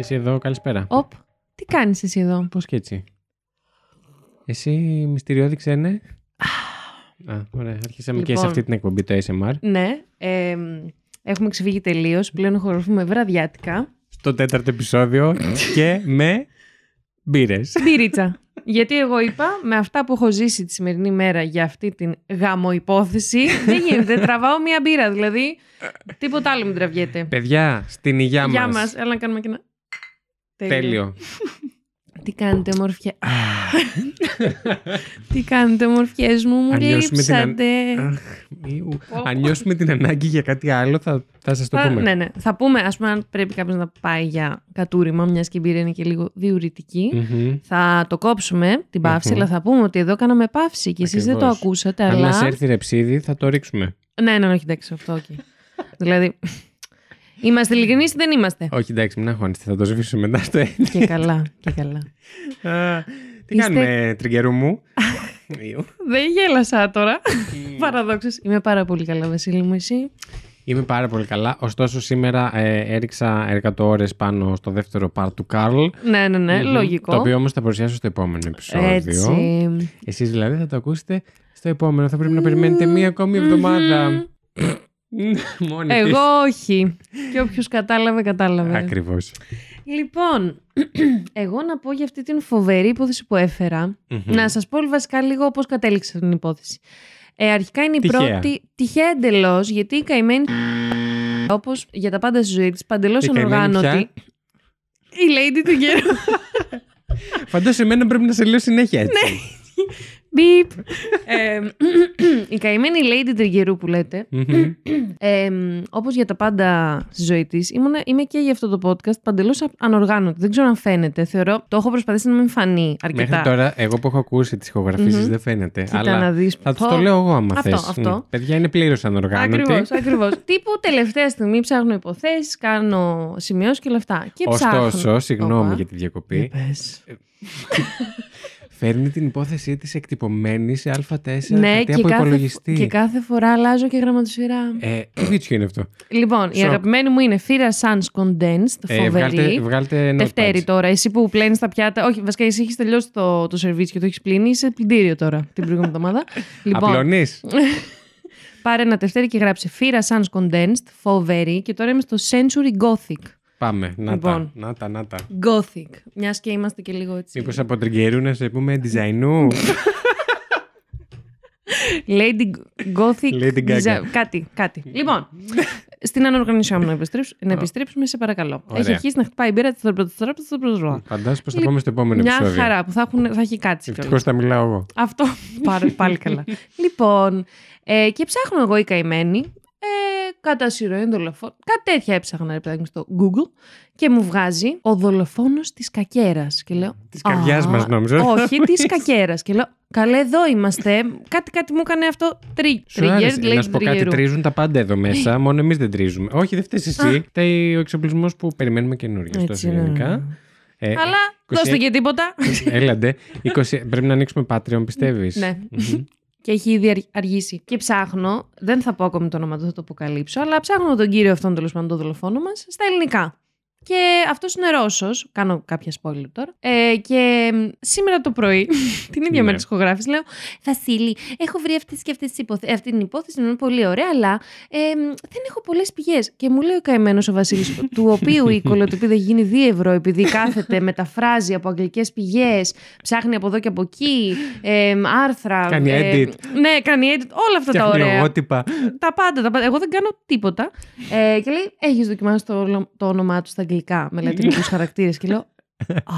Επ, και εσύ εδώ, καλησπέρα. Οπ, τι κάνεις εσύ εδώ; Πώς και έτσι. Εσύ μυστηριώδη ξένε; Α, ωραία. Αρχίσαμε και σε Λοιπόν. αυτή την εκπομπή το ASMR. Ναι, ε, έχουμε ξεφύγει τελείως. Πλέον χοροφούμε βραδιάτικα. Στο τέταρτο επεισόδιο και με μπύρες. Μπυρίτσα. Γιατί εγώ είπα, με αυτά που έχω ζήσει τη σημερινή μέρα για αυτή την γαμοϊπόθεση, δεν γίνεται. Τραβάω μία μπύρα, δηλαδή τίποτα άλλο μην τραβιέται. Παιδιά, στην υγεία Γεια μας. μας. Έλα να κάνουμε και ένα... Τέλειο. Τι κάνετε, ομορφιά. Τι κάνετε, ομορφιές μου, μου Αν νιώσουμε την αν- λείψατε. Αχ, μιου. Αν νιώσουμε την ανάγκη για κάτι άλλο, θα, θα σας το Θα- πούμε. ναι, ναι. Θα πούμε, ας πούμε, αν πρέπει κάποιος να πάει για κατούριμα, μιας και η μπύρα είναι και λίγο διουρητική. Μμμ. Θα το κόψουμε την παυση Μμμ. αλλά θα πούμε ότι εδώ κάναμε παύση και εσείς δεν το Ακριβώς. ακούσατε, Αν αλλά... μας έρθει ρεψίδι, θα το ρίξουμε. Ναι, ναι, όχι, εντάξει, αυτό, όχι. δηλαδή, είμαστε ειλικρινείς ή δεν είμαστε; Όχι, εντάξει, μην αγχώνεστε, θα το σβήσουμε μετά στο ένα. και καλά, και καλά. Α, Τι Είστε- κάνουμε, τριγκερού μου; Μιου. δεν γέλασα τώρα. Παραδόξως. Είμαι πάρα πολύ καλά, Βασίλη μου, εσύ; Είμαι πάρα πολύ καλά. Ωστόσο, σήμερα ε, έριξα εργατό ώρες πάνω στο δεύτερο part του Καρλ. Ναι, ναι, ναι, Μμμ. λογικό. Το οποίο όμως θα παρουσιάσω στο επόμενο επεισόδιο. Έτσι. Εσείς δηλαδή θα το ακούσετε στο επόμενο. Θα πρέπει να περιμένετε μία ακόμη εβδομάδα. Μόνη της. Εγώ όχι. και όποιος κατάλαβε, κατάλαβε. Ακριβώς. Λοιπόν, εγώ να πω για αυτή την φοβερή υπόθεση που έφερα. Μμμ. Να σας πω βασικά λίγο πώς κατέληξα την υπόθεση. Ε, αρχικά είναι η Τυχαία. πρώτη. Τυχαία εντελώς, γιατί η καημένη. Όπως για τα πάντα στη ζωή της, παντελώς Η καημένη ανοργάνωτη. ποια; Η lady του καιρού. Φαντάζομαι εμένα πρέπει να σε λέω συνέχεια έτσι. Ναι. Μπιπ. Ε, η καημένη lady τριγερού που λέτε. Μμμ. Ε, Όπως για τα πάντα στη ζωή της, είμαι και για αυτό το podcast παντελώς ανοργάνωτη. Δεν ξέρω αν φαίνεται. Θεωρώ. Το έχω προσπαθήσει να μην φανεί αρκετά. Μέχρι τώρα, εγώ που έχω ακούσει τις ηχογραφήσεις Μμμ. δεν φαίνεται. Κοίτα αλλά να δεις. θα τους Πω. το λέω εγώ άμα Αυτό, θες. αυτό. Μ. Παιδιά είναι πλήρως ανοργάνωτη. Ακριβώς, ακριβώς. Τύπου τελευταία στιγμή ψάχνω υποθέσεις, κάνω σημειώσεις και όλα αυτά. Και ψάχνω. Ωστόσο, συγγνώμη Όπα. για τη διακοπή, Για πες. Φέρνει την υπόθεσή της εκτυπωμένη σε Α4 Ναι, χαρτί και από κάθε, υπολογιστή. και κάθε φορά αλλάζω και γραμματοσφυρά. Ε, τι βίτσιο είναι αυτό. Λοιπόν, η Σοκ. αγαπημένη μου είναι Φύρα Sans Condensed, Ε, φοβερή. βγάλτε, βγάλτε Δευτέρη notepads. τώρα. Εσύ που πλένεις τα πιάτα. Όχι, βασικά εσύ έχεις τελειώσει το, το σερβίς και το έχεις πλύνει. Είσαι πλυντήριο τώρα την προηγούμενη εβδομάδα. λοιπόν, Απλώνεις. πάρε ένα τευτέρι και γράψε Φύρα Sans Condensed, φοβερή. Και τώρα είμαι στο Century Gothic. Πάμε. Να Λοιπόν. τα, να τα, να τα. Gothic. Μιας και είμαστε και λίγο έτσι. Μήπως από τριγκερού να σε πούμε designu. Lady Gothic. Lady Gaga. design- Κάτι, κάτι. λοιπόν, στην ανοργανωσία μου να επιστρέψουμε, να επιστρέψουμε, σε παρακαλώ. Ωραία. Έχει αρχίσει να χτυπάει η μπύρα. στο πρώτο- στο πρώτο- στο πρώτο- Φαντάζομαι πως θα πάμε στο επόμενο Μια επεισόδιο. χαρά που θα, έχουν, θα έχει κάτσει κιόλας. Ευτυχώς θα μιλάω εγώ. Αυτό πάλι, πάλι καλά. λοιπόν, ε, και ψάχνω εγώ η καημένη. Ε, κατά σειροή δολοφόνο. Κάτι τέτοια έψαχνα, ρε παιδάκι μου, στο Google. Και μου βγάζει ο δολοφόνος της κακέρας. Και λέω. Της καρδιάς «Α, μας, νόμιζα». Όχι, της κακέρας. Και λέω. Καλέ, εδώ είμαστε. Κάτι, κάτι μου έκανε αυτό. Τρι, Σου άρεσε. trigger, λέει να σου πω κάτι, τριγερού. τρίζουν τα πάντα εδώ μέσα, μόνο εμείς δεν τρίζουμε. Όχι, δεν φταίεις εσύ. Φταίει ο εξοπλισμός που περιμένουμε καινούριο. Έτσι, τόσο ναι. γενικά. Ε, Αλλά 20 δώστε και τίποτα. Έλαντε. 20 Πρέπει να ανοίξουμε Patreon, πιστεύεις; ναι. Μμμ. Και έχει ήδη αρ- αργήσει. Και ψάχνω, δεν θα πω ακόμη το όνομα του, θα το αποκαλύψω, αλλά ψάχνω τον κύριο αυτόν τέλος πάντων τον δολοφόνο μας στα ελληνικά. Και αυτός είναι Ρώσος. Κάνω κάποια spoiler τώρα. Ε, και μ, σήμερα το πρωί, την ίδια Ναι. μέρα της ηχογράφησης, λέω Βασίλη, έχω βρει αυτή και αυτές τις υποθε... αυτή την υπόθεση, είναι πολύ ωραία, αλλά ε, μ, δεν έχω πολλές πηγές. Και μου λέει ο καημένος ο Βασίλης, του οποίου η κολοτοπίδα έχει γίνει 2 ευρώ, επειδή κάθεται, μεταφράζει από αγγλικές πηγές, ψάχνει από εδώ και από εκεί, ε, μ, άρθρα. Κάνει ε, edit. ναι, κάνει edit, όλα αυτά τα Φτιάχνει ωραία. λογότυπα. Τα πάντα, τα πάντα. Εγώ δεν κάνω τίποτα. Ε, και λέει, έχεις δοκιμάσει το, όλο- το όνομά του στα αγγλικά με λατινικού χαρακτήρες. Και λέω, Α,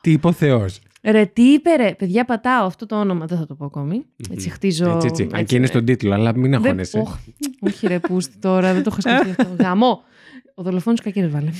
Τι είπε ο Θεός; ρε, τι είπε, ρε. Παιδιά, πατάω αυτό το όνομα. Δεν θα το πω ακόμη. Έτσι, χτίζω. Έτσι, έτσι. Αν έτσι, και είναι ε, στον τίτλο, αλλά μην δεν- αγχώνεσαι. Οχ, Όχι, ρε, πούστη τώρα, δεν το έχω σκεφτεί αυτό. Γαμό. Ο δολοφόνος κακήρε βάλε.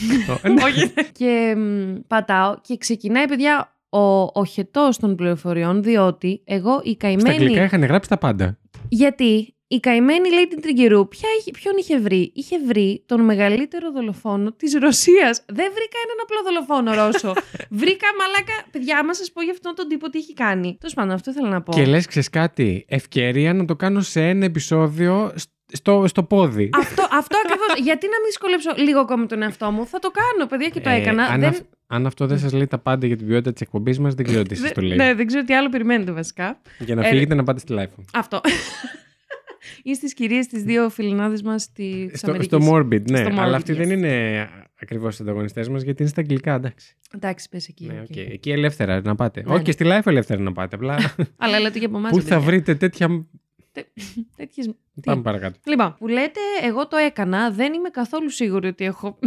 Όχι. και μ, πατάω και ξεκινάει, παιδιά, ο, ο χετός των πληροφοριών, διότι εγώ η Στα καημένη. αγγλικά είχαν γράψει τα πάντα. Γιατί; Η καημένη λέει την Τριγκερού, ποια είχε, ποιον είχε βρει; Είχε βρει τον μεγαλύτερο δολοφόνο της Ρωσίας. Δεν βρήκα έναν απλό δολοφόνο Ρώσο. βρήκα μαλάκα. Παιδιά, άμα σας πω για αυτόν τον τύπο τι έχει κάνει. Τέλος πάντων, αυτό ήθελα να πω. Και λες, ξέρεις κάτι, ευκαιρία να το κάνω σε ένα επεισόδιο στο, στο πόδι. αυτό αυτό ακριβώς. Γιατί να μην δυσκολέψω λίγο ακόμα τον εαυτό μου; Θα το κάνω, παιδιά, και το Ε, έκανα. αν, δεν... αυ- αν αυτό δεν σας λέει τα πάντα για την ποιότητα της εκπομπής μας, δεν ξέρω τι σας το λέει. Ναι, δεν ξέρω τι άλλο περιμένετε βασικά. Για να Ε, φύγετε να πάτε στη live. Αυτό. Ή στις κυρίες τις δύο φιλενάδες μας της Στο, στο Morbid, ναι. Στο Morbid, Αλλά αυτοί yes. δεν είναι ακριβώς οι ανταγωνιστές μας γιατί είναι στα αγγλικά, εντάξει. Εντάξει, πες εκεί. Ναι, οκ. οκ. Εκεί ελεύθερα να πάτε. Ναι, Όχι, ναι. και στη live ελεύθερα να πάτε. Απλά Αλλά λέτε και από εμάς. πού θα βρείτε τέτοια. Τέτοιες... Πάμε παρακάτω. Λοιπόν, που λέτε, εγώ το έκανα. Δεν είμαι καθόλου σίγουρη ότι έχω.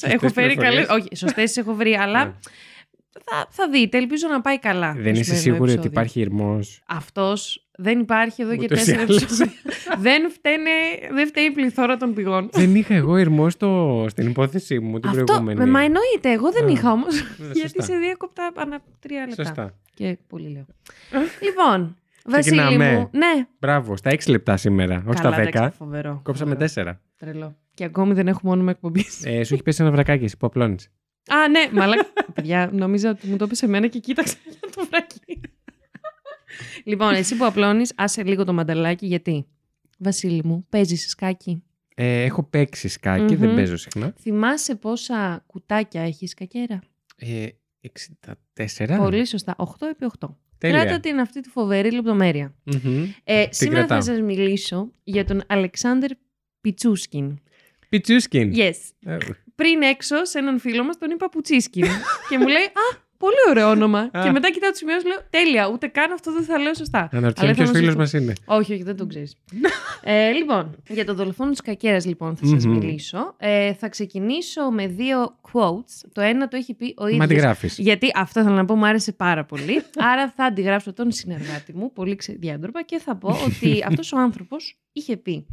έχω φέρει πληροφορίες. καλέ. Όχι, σωστές έχω βρει, αλλά Ναι. θα, θα δείτε. Ελπίζω να πάει καλά. το Δεν είσαι σημερινό σίγουρη ότι επεισόδιο. υπάρχει ηρμό. Αυτός δεν υπάρχει εδώ και Ούτως ή τέσσερα άλλως. επεισόδια. δεν, φταίνε, δεν φταίει η πληθώρα των πηγών. δεν είχα εγώ ηρμό στο... στην υπόθεσή μου την Αυτό, προηγούμενη. με, μα εννοείται, εγώ δεν Α, είχα όμως. Ναι, γιατί σωστά. σε διέκοπτα ανά τρία λεπτά. Σωστά. Και πολύ λέω. λοιπόν, Βασίλη Ξεκινάμε. μου. Ναι. Μπράβο, στα 6 λεπτά σήμερα, όχι Καλά, στα 10. εντάξει, φοβερό. Κόψαμε φοβερό. 4. Τρελό. Και ακόμη δεν έχουμε όνομα εκπομπή. Ε, σου έχει πέσει ένα βρακάκι εσύ που απλώνεις. Α, ναι, μαλάκα. Παιδιά, νόμιζα ότι μου το έπεσε εμένα και κοίταξα για το βρακί. Λοιπόν, εσύ που απλώνεις, άσε λίγο το μανταλάκι, γιατί. Βασίλη μου, παίζεις σκάκι; Ε, έχω παίξει σκάκι, Μμμ. δεν παίζω συχνά. Θυμάσαι πόσα κουτάκια έχεις κακέρα; Ε, 64. Πολύ σωστά. 8 επί 8. Τέλεια. Κράτα την αυτή τη φοβερή λεπτομέρεια. Μμμ. Ε, σήμερα θα κρατάω. σας μιλήσω για τον Αλεξάνδρ Πιτσούσκιν. Πιτσούσκιν. Yes. Ε, Πριν έξω σε έναν φίλο μας τον είπα Πουτσίσκιν. και μου λέει «Α, πολύ ωραίο όνομα». και μετά κοιτάω τους σημείους λέω «Τέλεια, ούτε καν αυτό δεν θα λέω σωστά». Αναρωτιέμαι Αλλά ποιο ήθελα να φίλος σας μας είναι. Όχι, όχι, δεν τον ξέρεις. ε, λοιπόν, για τον δολοφόνο της κακέρας, λοιπόν, θα σας Μμμ. μιλήσω. Ε, θα ξεκινήσω με δύο quotes. Το ένα το έχει πει ο ίδιος. Μα τη γράφεις. Γιατί αυτό θέλω να πω, μου άρεσε πάρα πολύ. Άρα θα αντιγράψω τον συνεργάτη μου, πολύ ξεδιάντροπα, και θα πω ότι αυτός ο άνθρωπος είχε πει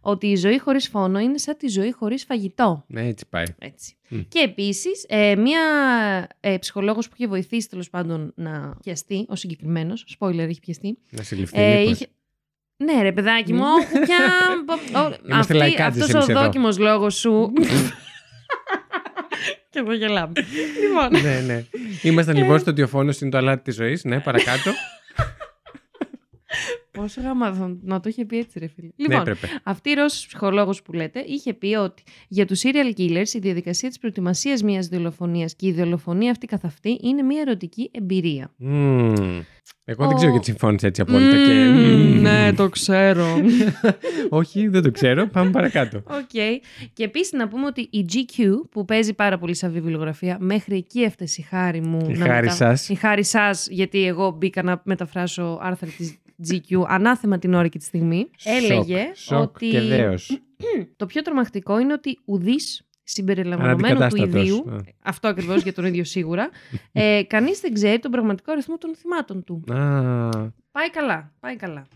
ότι η ζωή χωρίς φόνο είναι σαν τη ζωή χωρίς φαγητό. Ναι, έτσι πάει. Έτσι. Μμ. Και επίσης, ε, μία ε, ψυχολόγος που είχε βοηθήσει τέλος πάντων να πιαστεί, ο συγκεκριμένος, spoiler, έχει πιαστεί, Να συλληφθεί. ε, μήπως. είχε... Ναι, ρε παιδάκι μου, όχι πια. Είμαστε λαϊκάτζες Αυτός ο εμείς εδώ. δόκιμος λόγος σου. και εδώ γελάμε. λοιπόν, ναι, ναι. Ήμασταν λοιπόν στο ότι ο φόνο είναι το αλάτι της ζωής. Ναι, παρακάτω. πόσο γάμα θα- να το είχε πει έτσι, ρε φίλε. ναι, Λοιπόν, έπρεπε. αυτή η Ρώσος ψυχολόγος που λέτε είχε πει ότι για τους serial killers η διαδικασία της προετοιμασίας μιας δολοφονίας και η δολοφονία αυτή καθ' αυτή είναι μια ερωτική εμπειρία. Μμμ. Εγώ δεν Ο- ξέρω γιατί συμφώνησε έτσι απόλυτα. και... Μμμ, ναι, το ξέρω. Όχι, δεν το ξέρω. Πάμε παρακάτω. Οκ. Και επίσης να πούμε ότι η GQ, που παίζει πάρα πολύ σαν βιβλιογραφία, μέχρι εκεί έφτασε η χάρη μου. Η να χάρη σας. Η χάρη σας, γιατί εγώ μπήκα να μεταφράσω άρθρα της GQ ανάθεμα την ώρα και τη στιγμή. Έλεγε Σοκ, σοκ ότι και δέος. το πιο τρομακτικό είναι ότι ουδής συμπεριλαμβανομένου του Αναντικατάστατος. ιδίου, Α. αυτό ακριβώς για τον ίδιο σίγουρα, ε, κανείς δεν ξέρει τον πραγματικό αριθμό των θυμάτων του. Α, Πάει καλά, πάει καλά.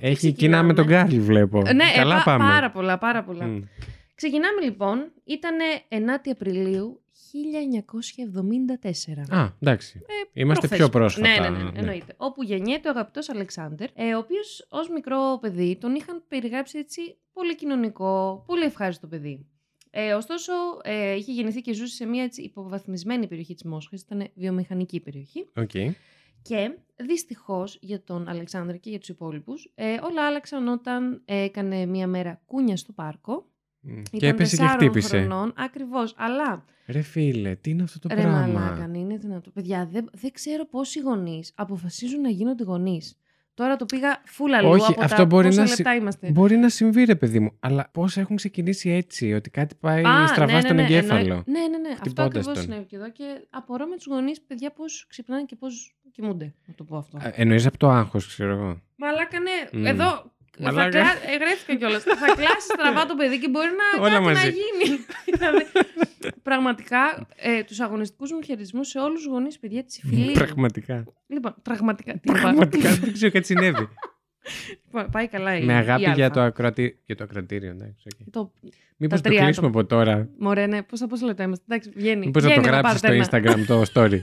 έχει ξεκινάμε. κοινά με τον Γκάρλ, βλέπω. Ε, ναι, ε, Καλά πα- πάμε. πάρα πολλά, πάρα πολλά. Μμ. Ξεκινάμε λοιπόν, ήταν 9η Απριλίου 1974. Α, εντάξει. Είμαστε Προχθές. πιο πρόσφατα. Ναι, ναι, ναι, εννοείται. Όπου γεννιέται ο αγαπητός Αλεξάνδρ, ε, ο οποίος ως μικρό παιδί τον είχαν περιγράψει έτσι πολύ κοινωνικό, πολύ ευχάριστο παιδί. Ε, ωστόσο, ε, είχε γεννηθεί και ζούσε σε μια έτσι, υποβαθμισμένη περιοχή της Μόσχας, ήταν βιομηχανική περιοχή. Οκ. Και δυστυχώς για τον Αλεξάνδρ και για τους υπόλοιπους, ε, όλα άλλαξαν όταν ε, έκανε μια μέρα κούνια στο πάρκο. Μμ. Και Ήταν έπεσε και τεσσάρων χτύπησε. χρονών, ακριβώς. Αλλά Ρε φίλε, τι είναι αυτό το Ρε πράγμα; μαλάκα, ναι, είναι δυνατό. Παιδιά, δεν, δεν ξέρω πόσοι γονείς αποφασίζουν να γίνονται γονείς. Τώρα το πήγα φούλα λίγο Όχι, από αυτό τα μπορεί πόσα να λεπτά είμαστε. Μπορεί να συμβεί, ρε παιδί μου. Αλλά πώς έχουν ξεκινήσει έτσι, ότι κάτι πάει Α, στραβά ναι, ναι, στον ναι, εγκέφαλο; εννοεί- Ναι, ναι, ναι. Αυτό χτυπώντας ακριβώς τον. συνέβη και εδώ και απορώ με τους γονείς, παιδιά, πώς ξυπνάνε και πώς κοιμούνται. Να το πω αυτό. Εννοείς από το άγχος, ξέρω εγώ. Μαλάκα, ναι. Μμ. Εδώ. Μαλάκα. Θα κλα... Εγγράφηκα κιόλας. θα κλάσεις στραβά το παιδί και μπορεί να, Όλα κάτι να μαζί. γίνει. δηλαδή, πραγματικά ε, τους αγωνιστικούς μου χαιρετισμούς σε όλους τους γονείς, παιδιά της υφηλίου. Πραγματικά. λοιπόν, πραγματικά. Τι είπα. Πραγματικά δεν ξέρω κάτι συνέβη. Λοιπόν, Πάει καλά η Με αγάπη η για Α. το, ακροατή... για το ακροατήριο. εντάξει, οκ. Το... Μήπως Τα το τρία κλείσουμε άτομα. από τώρα. Μωρέ, ναι, πόσα πόσα λεπτά είμαστε. Εντάξει, βγαίνει. Μήπως να το Βγαίνει εδώ, γράψεις στο πάρτε ένα. Instagram το story.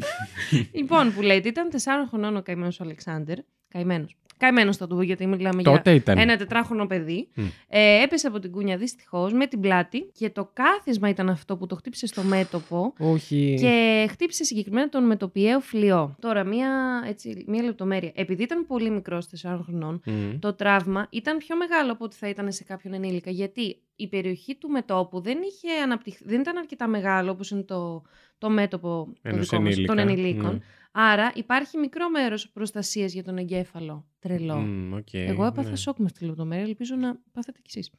λοιπόν, που λέτε, ήταν τεσσάρων χρονών ο καημένος ο Αλεξάνδρ. Καημένος. Καημένος θα του πω, γιατί μιλάμε για Τότε ήταν. ένα τετράχρονο παιδί. Μμ. Ε, έπεσε από την κούνια δυστυχώς με την πλάτη και το κάθισμα ήταν αυτό που το χτύπησε στο μέτωπο. Όχι. Και χτύπησε συγκεκριμένα τον μετοπιαίο φλοιό. Τώρα, μία, έτσι, μία λεπτομέρεια. Επειδή ήταν πολύ μικρός, 4 χρονών, Μμ. το τραύμα ήταν πιο μεγάλο από ό,τι θα ήταν σε κάποιον ενήλικα. Γιατί η περιοχή του μετόπου δεν, είχε αναπτυχθεί, δεν ήταν αρκετά μεγάλο όπως είναι το, το μέτωπο το Ενός δικό μας, των ενήλικα, ενηλίκων. ναι. Άρα υπάρχει μικρό μέρος προστασίας για τον εγκέφαλο. Τρελό. Μμ, οκ, Εγώ έπαθα ναι. σοκ με αυτή τη λεπτομέρεια. Ελπίζω να πάθετε κι εσείς.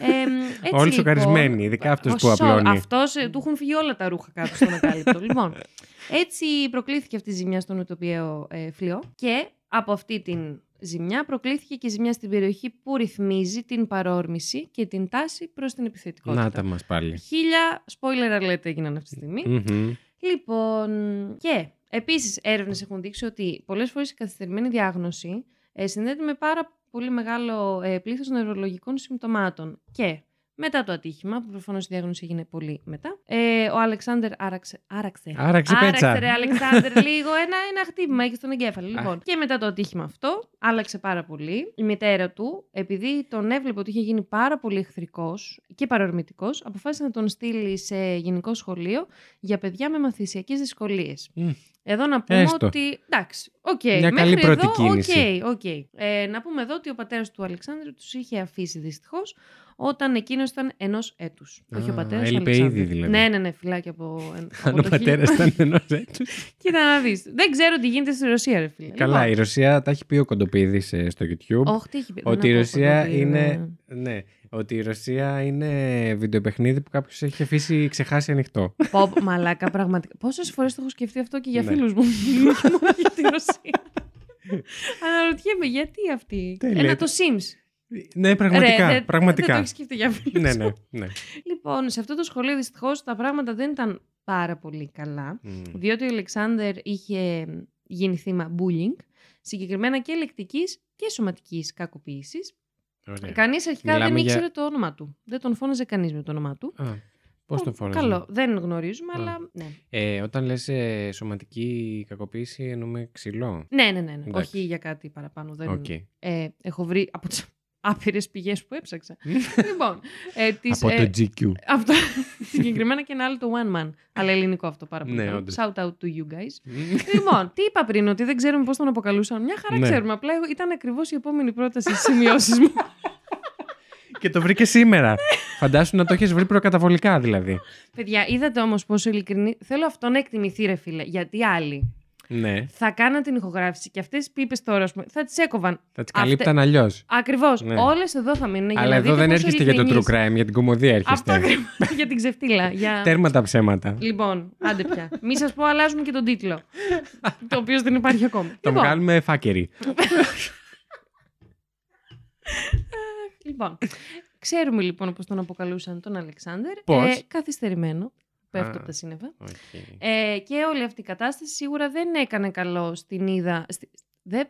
Ε, έτσι, Όλοι λοιπόν, σοκαρισμένοι, ειδικά αυτός ο που σοκ. απλώνει. Αυτός, ε, του έχουν φύγει όλα τα ρούχα κάτω στον ακάλυπτο. λοιπόν, έτσι προκλήθηκε αυτή η ζημιά στον μετωπιαίο ε, φλοιό και από αυτή την ζημιά προκλήθηκε και ζημιά στην περιοχή που ρυθμίζει την παρόρμηση και την τάση προς την επιθετικότητα. Να τα μας πάλι. Χίλια spoiler alert έγιναν αυτή τη στιγμή. Μμμ. Λοιπόν, και επίσης έρευνες έχουν δείξει ότι πολλές φορές η καθυστερημένη διάγνωση ε, συνδέεται με πάρα πολύ μεγάλο ε, πλήθος νευρολογικών συμπτωμάτων. Και μετά το ατύχημα, που προφανώς η διάγνωση έγινε πολύ μετά, ε, ο Αλεξάνδρ άραξε. Άραξε. Άραξε πέτσα. Άραξε ρε Αλεξάνδρ λίγο ένα, ένα χτύπημα, έχει στον εγκέφαλο. Λοιπόν, και μετά το ατύχημα αυτό, άλλαξε πάρα πολύ. Η μητέρα του, επειδή τον έβλεπε ότι είχε γίνει πάρα πολύ εχθρικός και παρορμητικός, αποφάσισε να τον στείλει σε γενικό σχολείο για παιδιά με μαθησιακές δυσκολίες. Μμ. Εδώ να πούμε Έστω. ότι. Εντάξει, οκ. Μια μέχρι καλή πρώτη εδώ, κίνηση. οκ, οκ. Ε, να πούμε εδώ ότι ο πατέρας του Αλεξάνδρου τους είχε αφήσει δυστυχώς όταν εκείνος ήταν ενός έτους. Όχι ο Α, πατέρα. έλειπε ήδη δηλαδή. Ναι, ναι, ναι, φυλάκι από. Αν από ο το πατέρας χίλια- ήταν ενός έτους. Κοίτα να δεις. Δεν ξέρω τι γίνεται στη Ρωσία, ρε φίλε. Καλά, η Λοιπόν, Ρωσία τα έχει πει ο Κοντοπίδης στο YouTube. Όχι, τι έχει πει. Ότι δεν η ακούω Ρωσία Κοντοπίδη, είναι. Ναι, ότι η Ρωσία είναι βιντεοπαιχνίδι που κάποιος έχει αφήσει ξεχάσει ανοιχτό. Πω, πω, μαλάκα, πραγματικά. Πόσες φορές το έχω σκεφτεί αυτό και για Ναι. φίλους μου. Όχι μόνο για τη Ρωσία. Αναρωτιέμαι γιατί αυτή; Τι Ένα λέτε. το Sims. ναι, πραγματικά. Ρε, δεν- πραγματικά. Δεν το έχεις σκεφτεί για φίλους. ναι, ναι, ναι. Λοιπόν, σε αυτό το σχολείο δυστυχώς τα πράγματα δεν ήταν πάρα πολύ καλά. Μμ. Διότι ο Αλεξάνδρ είχε γίνει θύμα bullying, συγκεκριμένα και λεκτικής και σωματικής κακοποίησης. Ωραία. Κανείς αρχικά Μιλάμε δεν για- ήξερε το όνομα του. Δεν τον φώναζε κανείς με το όνομά του. Α, πώς τον φώναζε; Καλό. Δεν γνωρίζουμε, Α. αλλά ναι. Ε, όταν λες ε, σωματική κακοποίηση εννοούμε ξύλο. Ναι, ναι, ναι. ναι. Εντάξει. Όχι για κάτι παραπάνω. Δεν... Οκ. Ε, έχω βρει από τι άπειρες πηγές που έψαξα. λοιπόν. Ε, τις, Από ε, το GQ. Αυτό. Συγκεκριμένα και ένα άλλο το One Man. Αλλά ελληνικό αυτό πάρα πολύ. Ναι, καλό. όντως. Shout out to you guys. λοιπόν, τι είπα πριν, ότι δεν ξέρουμε πώς τον αποκαλούσαν. Μια χαρά Ναι. ξέρουμε. Απλά εγώ- ήταν ακριβώς η επόμενη πρόταση στις σημειώσεις μου. Και το βρήκες σήμερα. Φαντάσου να το έχεις βρει προκαταβολικά δηλαδή. Παιδιά, είδατε όμως πόσο ειλικρινή. Θέλω αυτό να εκτιμηθεί, ρε φίλε. Γιατί άλλοι Ναι. θα κάναν την ηχογράφηση και αυτές τις πίπες τώρα, ας πούμε, θα τις έκοβαν. Θα τις καλύπταν αλλιώς. Ακριβώς. Ναι. Όλες εδώ θα μείνουν. για Αλλά να εδώ δείτε δεν πόσο έρχεστε για το true ειλικρινείς. crime, για την κομμωδία Αυτό έρχεστε. ακριβώς, για την ξεφτύλα. Για... Τέρμα τα ψέματα. Λοιπόν, άντε πια. Μη σας πω, αλλάζουμε και τον τίτλο. το οποίο δεν υπάρχει ακόμα. Θα λοιπόν, βγάλουμε φάκερη. λοιπόν, ξέρουμε λοιπόν πώς τον αποκαλούσαν τον Αλεξάνδρ. Πώς; Ε, καθυστερημένο. Πέφτω Α. από τα σύννεφα. Οκ. Ε, και όλη αυτή η κατάσταση σίγουρα δεν έκανε καλό στην ήδη. Στη... Δεν...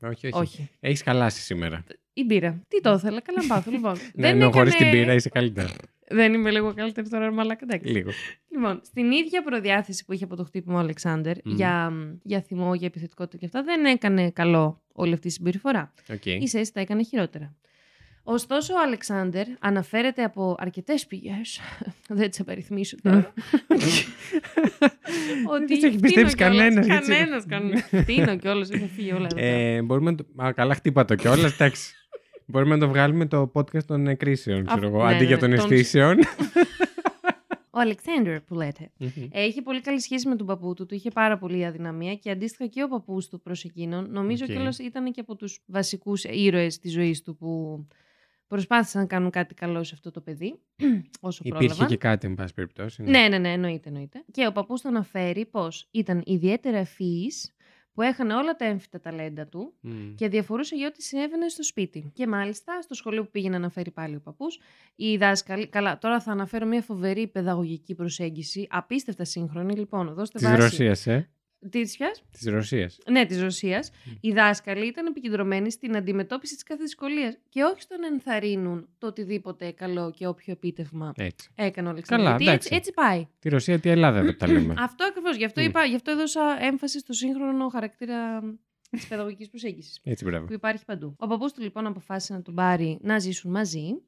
Όχι, όχι. Όχι. Έχεις χαλάσει σήμερα. Η μπύρα. Τι το ήθελα, καλά να πάθω. Λοιπόν, Ναι, δεν ενώ χωρίς την έκανε- μπύρα είσαι καλύτερα. Δεν είμαι λίγο καλύτερη τώρα, μαλάκα. εντάξει. Λίγο. Λοιπόν, στην ήδη προδιάθεση που είχε από το χτύπημα ο Αλεξάνδρ Μμμ. για, για θυμό, για επιθετικότητα και αυτά, δεν έκανε καλό όλη αυτή η συμπεριφορά. Οκ. Ίσα ίσα τα έκανε χειρότερα. Ωστόσο, ο Αλεξάνδρ αναφέρεται από αρκετές πηγές. δεν τις απαριθμήσω τώρα. ότι Δεν σε έχει πιστέψει κανένας, γιατί- Κανένας, κανένα. Φτύνω κιόλας, έχουν φύγει όλα εδώ. πέρα. Ε, μπορούμε να το... Α, καλά χτύπα το κιόλας, εντάξει. Μπορούμε να το βγάλουμε το podcast των ε, κρίσεων, ξέρω Α, εγώ, ναι, αντί για ναι, των των- αισθήσεων. Ο Αλεξάνδρ που λέτε. Ε, είχε πολύ καλή σχέση με τον παππού του, του είχε πάρα πολύ αδυναμία και αντίστοιχα και ο παππούς του προς εκείνον. Νομίζω Οκ. κιόλας ήταν και από τους βασικούς ήρωες της ζωής του που προσπάθησαν να κάνουν κάτι καλό σε αυτό το παιδί. όσο Υπήρχε πρόλαβαν. και κάτι, εν πάση περιπτώσει. Ναι, ναι, ναι, εννοείται, εννοείται. Και ο παππούς τον αναφέρει πως ήταν ιδιαίτερα ευφυής, που έχανε όλα τα έμφυτα ταλέντα του Μμ. και διαφορούσε για ό,τι συνέβαινε στο σπίτι. Και μάλιστα στο σχολείο που πήγε να αναφέρει πάλι ο παππούς, οι δάσκαλοι. Καλά, τώρα θα αναφέρω μια φοβερή παιδαγωγική προσέγγιση, απίστευτα σύγχρονη. Λοιπόν, δώστε Της βάση. Ρωσίας, ε. Τι ποιας; Της Ρωσίας. Ναι, της Ρωσίας. Οι δάσκαλοι ήταν επικεντρωμένοι στην αντιμετώπιση της κάθε δυσκολίας και όχι στο να ενθαρρύνουν το οτιδήποτε καλό και όποιο επίτευγμα Έτσι. έκανε ο Αλεξάνδρ. Καλά, Γιατί εντάξει. έτσι, έτσι πάει. Τη Ρωσία, τη Ελλάδα δεν τα λέμε. Αυτό ακριβώς. Γι' αυτό, Μμ. είπα, γι' αυτό έδωσα έμφαση στο σύγχρονο χαρακτήρα της παιδαγωγικής προσέγγισης. Έτσι, μπράβο. Που υπάρχει παντού. Ο παππούς του λοιπόν αποφάσισε να τον πάρει να ζήσουν μαζί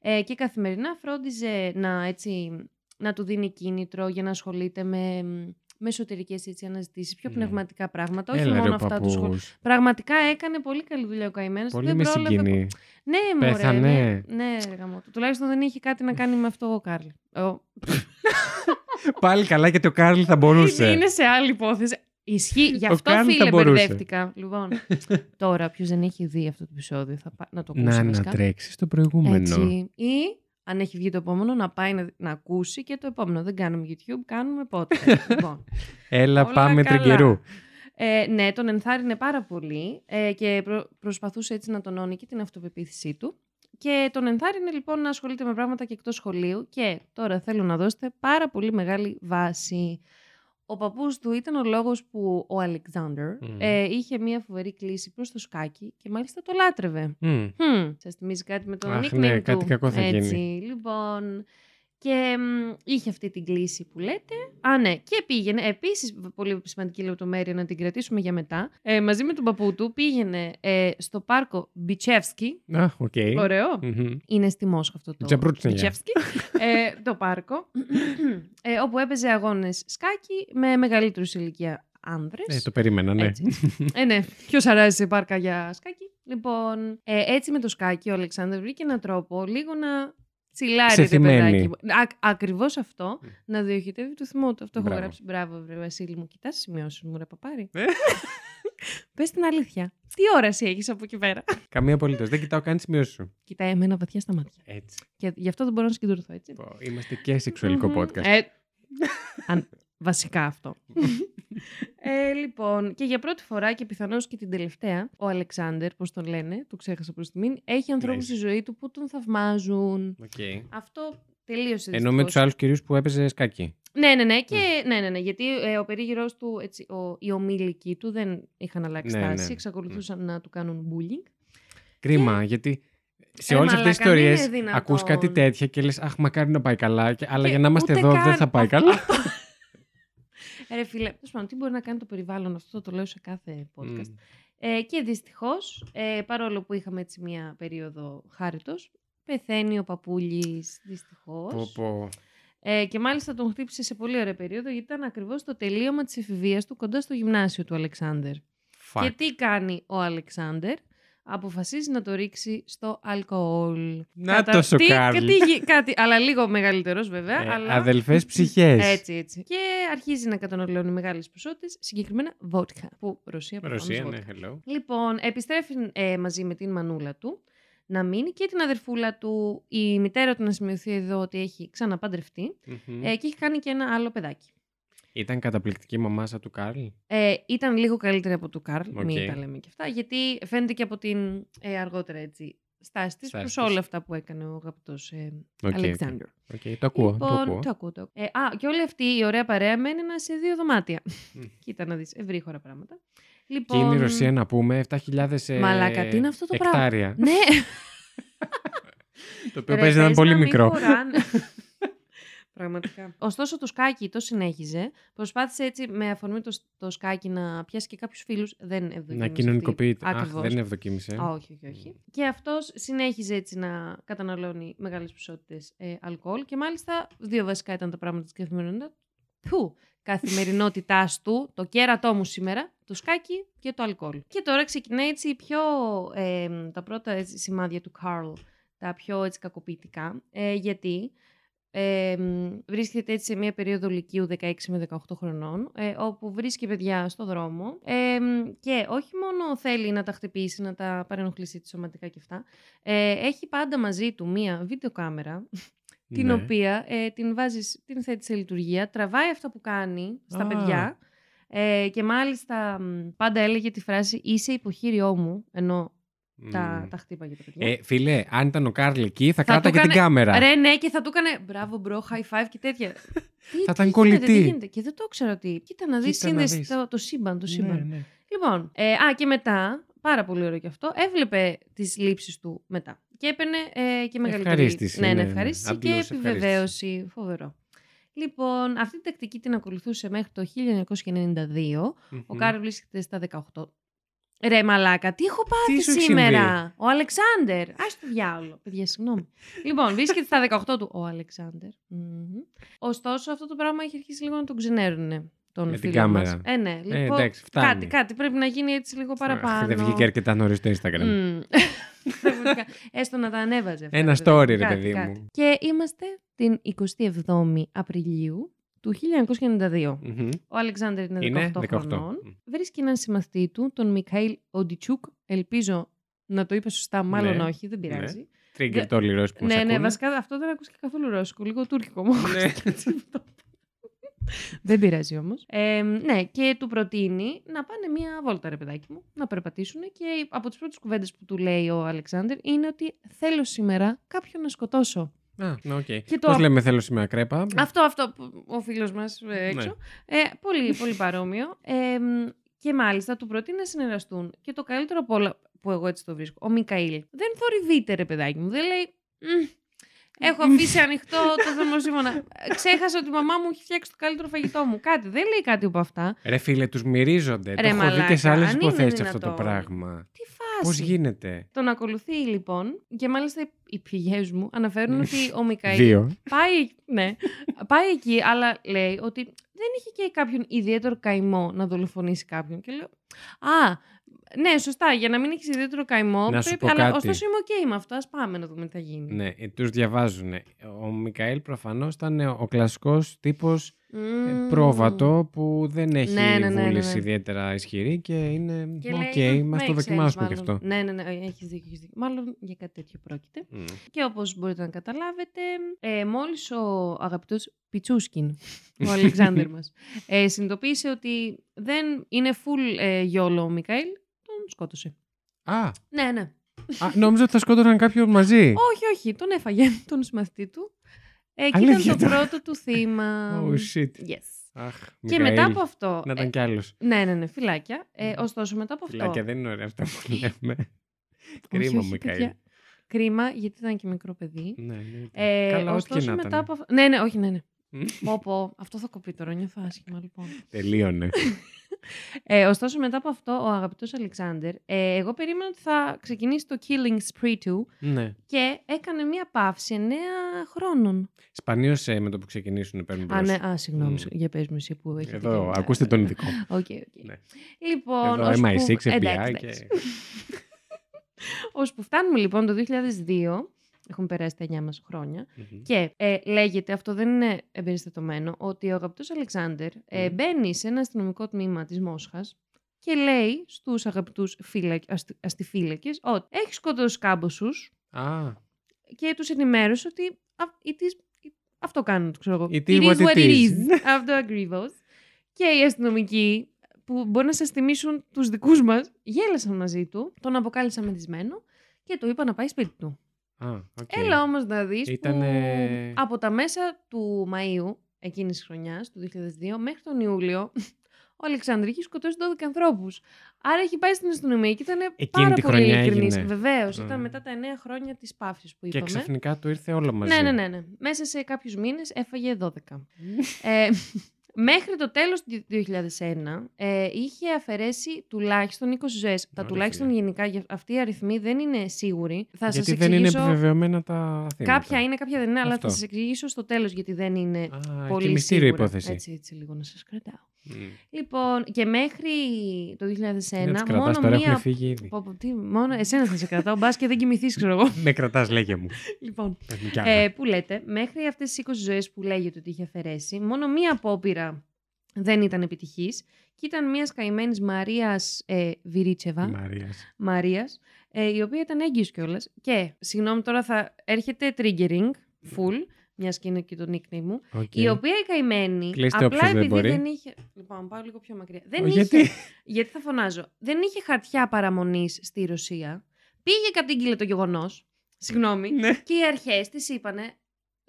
ε, και καθημερινά φρόντιζε να, έτσι, να του δίνει κίνητρο για να ασχολείται με, με εσωτερικές αναζητήσεις, πιο Ναι. πνευματικά πράγματα. Όχι Έλα, ρε, μόνο ο αυτά του σχολείου. παππούς. Πραγματικά έκανε πολύ καλή δουλειά ο καημένος. Πολύ με συγκινεί. Ναι, μωρέ, Πέθανε. Ναι, ναι ρε, γαμώτο. Τουλάχιστον δεν είχε κάτι να κάνει με αυτό ο Κάρλ. Ο... Πάλι καλά γιατί ο Κάρλ θα μπορούσε. Είναι σε άλλη υπόθεση. Ισχύει. Γι' Ο αυτό Κάρλ θα φίλε μπορούσε. μπερδεύτηκα. Λοιπόν, τώρα ποιος δεν έχει δει αυτό το επεισόδιο θα πά... να το ακούσει. Να, να βασικά. τρέξει στο προηγούμενο. Έτσι. Ή αν έχει βγει το επόμενο, να πάει να, να ακούσει και το επόμενο. Δεν κάνουμε YouTube, κάνουμε podcast. λοιπόν. Έλα, Όλα πάμε καλά. τριγκερού. Ε, ναι, τον ενθάρρυνε πάρα πολύ ε, και προ- προσπαθούσε έτσι να τονώνει και την αυτοπεποίθησή του. Και τον ενθάρρυνε λοιπόν να ασχολείται με πράγματα και εκτός σχολείου και τώρα θέλω να δώσετε πάρα πολύ μεγάλη βάση. Ο παππούς του ήταν ο λόγος που ο Αλεξάνδρ Μμμ. ε, είχε μια φοβερή κλίση προς το σκάκι και μάλιστα το λάτρευε. Μμ. Hm, σας θυμίζει κάτι με τον Αχ, nickname ναι, του. κάτι κακό θα Έτσι, γίνει. λοιπόν. Και μ, είχε αυτή την κλίση που λέτε. Α, ναι. Και πήγαινε, επίσης πολύ σημαντική λεπτομέρεια να την κρατήσουμε για μετά, ε, μαζί με τον παππού του πήγαινε ε, στο πάρκο Μπιτσεύσκι. Α, οκ. Ωραίο. Μμμ. Είναι στη Μόσχα αυτό το Τζαμπρούτσενια. Μπιτσεύσκι. ε, το πάρκο, ε, όπου έπαιζε αγώνες σκάκι με μεγαλύτερους σε ηλικία άνδρες. Ε, το περίμενα, ναι. Έτσι, έτσι. ε, ναι. Ποιος αράζει σε πάρκα για σκάκι. Λοιπόν, ε, έτσι με το σκάκι ο Αλεξάνδρ βρήκε έναν τρόπο λίγο να τσιλάρει ρε Ξεθυμαίνει. παιδάκι. μου. Α, ακριβώς αυτό, να διοχετεύει το θυμό του. Αυτό έχω Μπράβο. γράψει. Μπράβο, βρε Βασίλη μου. Κοιτάς σημειώσεις μου, ρε παπάρι. Ε. Πες την αλήθεια. Τι όραση έχεις από εκεί πέρα; Καμία απολύτως. Δεν κοιτάω καν τις σημειώσεις σου. Κοιτάει εμένα βαθιά στα μάτια. Έτσι. Και γι' αυτό δεν μπορώ να συγκεντρωθώ, έτσι. Πω, Είμαστε και σεξουαλικό Μμμ. podcast. Ε, αν, βασικά αυτό. ε, λοιπόν, και για πρώτη φορά και πιθανώς και την τελευταία, ο Αλεξάνδρ, πώς τον λένε, το ξέχασα προς στιγμήν, έχει ανθρώπους Ναι. στη ζωή του που τον θαυμάζουν. Οκ. Αυτό τελείωσε Ενώ με δυστυχώς. του άλλους κυρίους που έπαιζε σκάκι. Ναι, ναι, ναι, και, ναι, ναι, ναι, γιατί ε, ο περίγυρός του, έτσι, ο, οι ομίλικοι του δεν είχαν αλλάξει Ναι, στάση, ναι. εξακολουθούσαν να του κάνουν bullying. Κρίμα, γιατί σε Ε, όλες αυτές τις μαλάκα, μην είναι ιστορίε δυνατόν. ακούς κάτι τέτοια και λες: Αχ, μακάρι να πάει καλά. Και- Αλλά Και για να είμαστε ούτε εδώ καν δεν θα πάει αυτό- καλά. Αυτό. Ε, Ρε φίλε, τέλος πάντων, τι μπορεί να κάνει το περιβάλλον αυτό, το λέω σε κάθε podcast. Μμ. Ε, και δυστυχώς, ε, παρόλο που είχαμε έτσι μία περίοδο χάριτος, πεθαίνει ο παππούλης δυστυχώς. Πω, πω. Ε, και μάλιστα τον χτύπησε σε πολύ ωραία περίοδο, γιατί ήταν ακριβώς το τελείωμα της εφηβείας του κοντά στο γυμνάσιο του Αλεξάνδερ. Fuck. Και τι κάνει ο Αλεξάνδερ, αποφασίζει να το ρίξει στο αλκοόλ. Να το σου, τι, Κάρλ. κάτι, γι- κάτι, αλλά λίγο μεγαλύτερος βέβαια. Ε, αλλά... Αδελφές ψυχές. Έτσι, έτσι. Και αρχίζει να καταναλώνει μεγάλες ποσότητες, συγκεκριμένα βότκα, που Ρωσία προφανώς Ρωσία, βότκα. ναι, hello. Λοιπόν, επιστρέφει ε, μαζί με την μανούλα του να μείνει και την αδερφούλα του. Η μητέρα του να σημειωθεί εδώ ότι έχει ξαναπαντρευτεί Μμμ. ε, και έχει κάνει και ένα άλλο παιδάκι. Ήταν καταπληκτική η μαμάσα του Καρλ; Ε, ήταν λίγο καλύτερη από του Καρλ, Οκ. μην τα λέμε και αυτά, γιατί φαίνεται και από την ε, αργότερα έτσι, στάση της Στάση προς της. όλα αυτά που έκανε ο αγαπητός ε, Οκ, Αλεξάνδρ. οκ. Οκ, το ακούω. Λοιπόν, το ακούω. το ακούω, το ακούω. Ε, α, και όλη αυτή η ωραία παρέα μένει σε δύο δωμάτια. Μμ. Κοίτα να δεις, ευρύχωρα πράγματα. Και Λοιπόν, είναι η Ρωσία να πούμε 7.000 ε, Μαλάκα, τι είναι αυτό το πράγμα; εκτάρια. Ναι, Το οποίο Ρε, παίζει να είναι πες πολύ μην μικρό. χωράνε. Πραγματικά. Ωστόσο, το σκάκι το συνέχιζε. Προσπάθησε έτσι με αφορμή το, το σκάκι να πιάσει και κάποιους φίλους. Δεν ευδοκίμησε. Να αυτή. κοινωνικοποιείται. Αχ, Ακριβώς. δεν ευδοκίμησε. Α, όχι, όχι, όχι. Και αυτός συνέχιζε έτσι να καταναλώνει μεγάλες ποσότητες ε, αλκοόλ και μάλιστα δύο βασικά ήταν τα πράγματα της καθημερινότητας. Του καθημερινότητάς του, το κέρατό μου σήμερα, το σκάκι και το αλκοόλ. Και τώρα ξεκινάει έτσι η πιο, ε, τα πρώτα έτσι, σημάδια του Καρλ, τα πιο έτσι κακοποιητικά, ε, γιατί; Ε, μ, βρίσκεται έτσι σε μια περίοδο λυκείου 16 με 18 χρονών, ε, όπου βρίσκει παιδιά στο δρόμο ε, μ, και όχι μόνο θέλει να τα χτυπήσει, να τα παρενοχλήσει τη σωματικά και αυτά, ε, έχει πάντα μαζί του μία βιντεοκάμερα, την Ναι. οποία ε, την βάζεις, την θέτεις σε λειτουργία, τραβάει αυτά που κάνει στα Α. παιδιά ε, και μάλιστα μ, πάντα έλεγε τη φράση «είσαι υποχείριό μου», ενώ τα, Μμ. τα χτύπαγε τα παιδιά. Ε, φίλε, αν ήταν ο Καρλ εκεί, θα, Θα κράταγε του την κάμερα. Ρε, ναι, και θα του έκανε μπράβο, bro, high five και τέτοια. τι, ήταν τι κολλητή. Γίνεται, τι γίνεται; Και δεν το ήξερα ότι. Κοίτα να δεις Κοίτα να σύνδεσης δεις. το, το σύμπαν. Το σύμπαν. Ναι, ναι. Λοιπόν, ε, α, και μετά, πάρα πολύ ωραίο και αυτό, έβλεπε τις λήψεις του μετά. Και έπαιρνε ε, και μεγαλύτερη. Ευχαρίστηση, Ναι, ναι, ναι, ναι. ευχαρίστηση και Απλώς επιβεβαίωση. Φοβερό. Λοιπόν, αυτή την τακτική την ακολουθούσε μέχρι το 1992. Ο Μμμ. Κάρl βρίσκεται στα 18 Ρε μαλάκα, τι έχω πάθει Τι σου έχει σήμερα; Ο Αλεξάνδερ. Α το διάολο. Παιδιά, συγγνώμη. λοιπόν, βρίσκεται στα 18 του ο Αλεξάνδερ. Μμμ. Ωστόσο, αυτό το πράγμα έχει αρχίσει λίγο να τον ξενέρουν τον Με την φίλο μας. κάμερα. Ε, ναι, Ε, λοιπόν, εντάξει, φτάνει. κάτι, κάτι πρέπει να γίνει έτσι λίγο παραπάνω. Δεν βγήκε αρκετά νωρίς στο Instagram. Μμμ. Πραγματικά. Έστω να τα ανέβαζε. αυτά, Ένα ρε παιδί story, μου. ρε Κάτι, παιδί κάτι. μου. Και είμαστε την 27η Απριλίου του 1992. Μμμ. Ο Αλεξάνδρ είναι 18, Είναι 18. χρονών. Βρίσκει έναν συμμαθητή του, τον Μικαήλ Οντιτσούκ. Ελπίζω να το είπα σωστά, μάλλον Ναι. όχι, δεν πειράζει. Trigger το όλοι οι Ρώσοι που μας Ναι, ναι, ακούνε. βασικά αυτό δεν ακούστηκε καθόλου ρώσικο, λίγο τουρκικό μου. Ναι. ακούστηκε. δεν πειράζει όμως. Ε, ναι, και του προτείνει να πάνε μία βόλτα, ρε παιδάκι μου, να περπατήσουν. Και από τις πρώτες κουβέντες που του λέει ο Αλεξάνδρ είναι ότι θέλω σήμερα κάποιον να σκοτώσω. Α, ναι, οκ. Και το Πώς απ- λέμε θέλω σήμερα κρέπα. Αυτό, αυτό, που ο φίλος μας ε, έξω. Ε, πολύ, πολύ παρόμοιο. Ε, μ, και μάλιστα του προτείνει να συνεργαστούν. Και το καλύτερο από όλα που εγώ έτσι το βρίσκω, ο Μικαήλ δεν θορυβείται ρε παιδάκι μου. Δεν λέει, «Μμ, έχω αφήσει ανοιχτό το θερμοσίφωνα. Ξέχασα ότι η μαμά μου έχει φτιάξει το καλύτερο φαγητό μου. Κάτι, δεν λέει κάτι από αυτά. Ρε φίλε, τους μυρίζονται. Ρε το έχω δει και σε μαλάκα, άλλες αν είναι υποθέσεις αυτό το δυνατόν. πράγμα. Τι φάση. Πώς γίνεται; Τον ακολουθεί λοιπόν και μάλιστα οι πηγές μου αναφέρουν ότι ο Μικαήλ Δύο. πάει, ναι, πάει εκεί, αλλά λέει ότι δεν είχε και κάποιον ιδιαίτερο καημό να δολοφονήσει κάποιον. Και λέω, Α, ναι, σωστά, για να μην έχεις ιδιαίτερο καημό. Να σου πρέπει, πω αλλά κάτι. ωστόσο είμαι οκ με αυτό. Α πάμε να δούμε τι θα γίνει. Ναι, ε, τους διαβάζουν. Ο Μικαήλ προφανώς ήταν ο κλασικός τύπος ε, Μμμ. πρόβατο που δεν έχει Ναι, ναι, ναι, βούληση ναι. ιδιαίτερα ισχυρή και είναι Και οκ, λέει, μας «Μα το ξέρεις, δοκιμάσουμε κι μάλλον». αυτό. Ναι, ναι, ναι, έχεις δίκιο, έχεις δίκιο. Μάλλον για κάτι τέτοιο πρόκειται. Μμ. Και όπως μπορείτε να καταλάβετε, ε, μόλις ο αγαπητός Πιτσούσκιν, ο Αλεξάνδρ μας, ε, συνειδητοποίησε ότι δεν είναι full ε, γιόλο ο Μικαήλ, τον σκότωσε. Α, Ναι, ναι. α, νόμιζα ότι θα σκότωναν κάποιον μαζί. Όχι, όχι, τον έφαγε τον συμμαθητή του. Ε, και Αλήθεια ήταν το τώρα. πρώτο του θύμα. Oh shit. Yes. Αχ, Και Μικαήλ, μετά από αυτό. Να ε, ήταν κι άλλος. ναι, ναι, ναι, φυλάκια. Ε, ωστόσο, μετά από αυτό. Φυλάκια δεν είναι ωραία αυτά που λέμε. Όχι, Κρίμα, όχι, Μικαήλ. παιδιά. Κρίμα, γιατί ήταν και μικρό παιδί. Ναι, ναι. Ε, Καλά, ό,τι και ωστόσο, να μετά ήταν. από αυτό. Ναι, ναι, όχι, ναι, ναι. Μμ. πω, πω, αυτό θα κοπεί τώρα, νιώθω άσχημα λοιπόν. Τελείωνε. Ε, ωστόσο, μετά από αυτό, ο αγαπητός Αλεξάνδρ, ε, εγώ περίμενα ότι θα ξεκινήσει το Killing Spree του ναι. και έκανε μία παύση 9 χρόνων. Σπανίως με το που ξεκινήσουν παίρνουν Α, μπρος. ναι, α, συγγνώμη, Μμ. για πες μου εσύ που έχετε Εδώ, και- ακούστε τον ειδικό. Ok, ok. Ναι. Λοιπόν, Εδώ ώσπου- MI6, FBI εντάξει, και... εντάξει. Ώσπου φτάνουμε λοιπόν το 2002, έχουν περάσει τα 9 μας χρόνια, Μμμ. και ε, λέγεται, αυτό δεν είναι εμπεριστατωμένο, ότι ο αγαπητός Αλεξάνδρ ε, Μμ. μπαίνει σε ένα αστυνομικό τμήμα της Μόσχας και λέει στους αγαπητούς φύλακ, αστι, αστιφύλακες ότι έχεις σκοτώσει κάμποσους Α, και τους ενημέρωσε ότι α, it is- αυτό κάνουν, ξέρω εγώ. It is what it is. αυτό ακριβώς. Και οι αστυνομικοί που μπορεί να σας θυμίσουν τους δικούς μας, γέλασαν μαζί του, τον αποκάλεσαν μεθυσμένο και του είπαν να πάει σπίτι του. Α, οκ. Έλα όμως να δεις Ήτανε- που από τα μέσα του Μαΐου εκείνης της χρονιάς, του 2002, μέχρι τον Ιούλιο, ο Αλεξάνδρ είχε σκοτώσει 12 ανθρώπους. Άρα έχει πάει στην αστυνομία και ήταν Εκείνη πάρα τη πολύ χρονιά ειλικρινής. έγινε. Βεβαίως, Α. ήταν μετά τα 9 χρόνια της παύσης που Και είπαμε. ξαφνικά του ήρθε όλο μαζί. Ναι, ναι, ναι, ναι. Μέσα σε κάποιους μήνες έφαγε 12. ε, μέχρι το τέλος του 2001 ε, είχε αφαιρέσει τουλάχιστον 20 ζωές. Τα Ωραία, τουλάχιστον φίλε. γενικά, για- αυτοί οι αριθμοί δεν είναι σίγουροι. Θα Γιατί σας δεν είναι εξηγήσω... επιβεβαιωμένα τα θύματα. Κάποια είναι, κάποια δεν είναι, αλλά Αυτό. θα σας εξηγήσω στο τέλος γιατί δεν είναι Α, πολύ και μυστήριο σίγουρα. υπόθεση. Έτσι, έτσι λίγο να σας κρατάω. Μμ. Λοιπόν, και μέχρι το 2001 Δεν τους κρατάς, μόνο τώρα έχουν μία... φύγει ήδη. Πω, πω, τι, μόνο εσένα θα σε κρατάω, μπας και δεν κοιμηθείς, ξέρω εγώ. Με κρατάς, λέγε μου. λοιπόν, Πες μου κι άλλα. ε, που λέτε, μέχρι αυτές τις 20 ζωές που λέγεται ότι είχε αφαιρέσει, μόνο μία απόπειρα δεν ήταν επιτυχής και ήταν μιας καημένης Μαρίας ε, Βιρίτσεβα, Μαρίας. Μαρίας, ε, η οποία ήταν έγκυος κιόλας. Και, συγγνώμη τώρα θα έρχεται triggering, full, μιας και είναι και το nickname μου, Οκ. η οποία η καημένη, Κλείστε απλά όποιος δεν επειδή μπορεί. δεν είχε... Λοιπόν, πάω λίγο πιο μακριά. Δεν Ω, είχε... γιατί; γιατί θα φωνάζω. Δεν είχε χαρτιά παραμονής στη Ρωσία. Πήγε κατήγγειλε το γεγονός. Συγγνώμη. Ναι. Και οι αρχές της είπανε,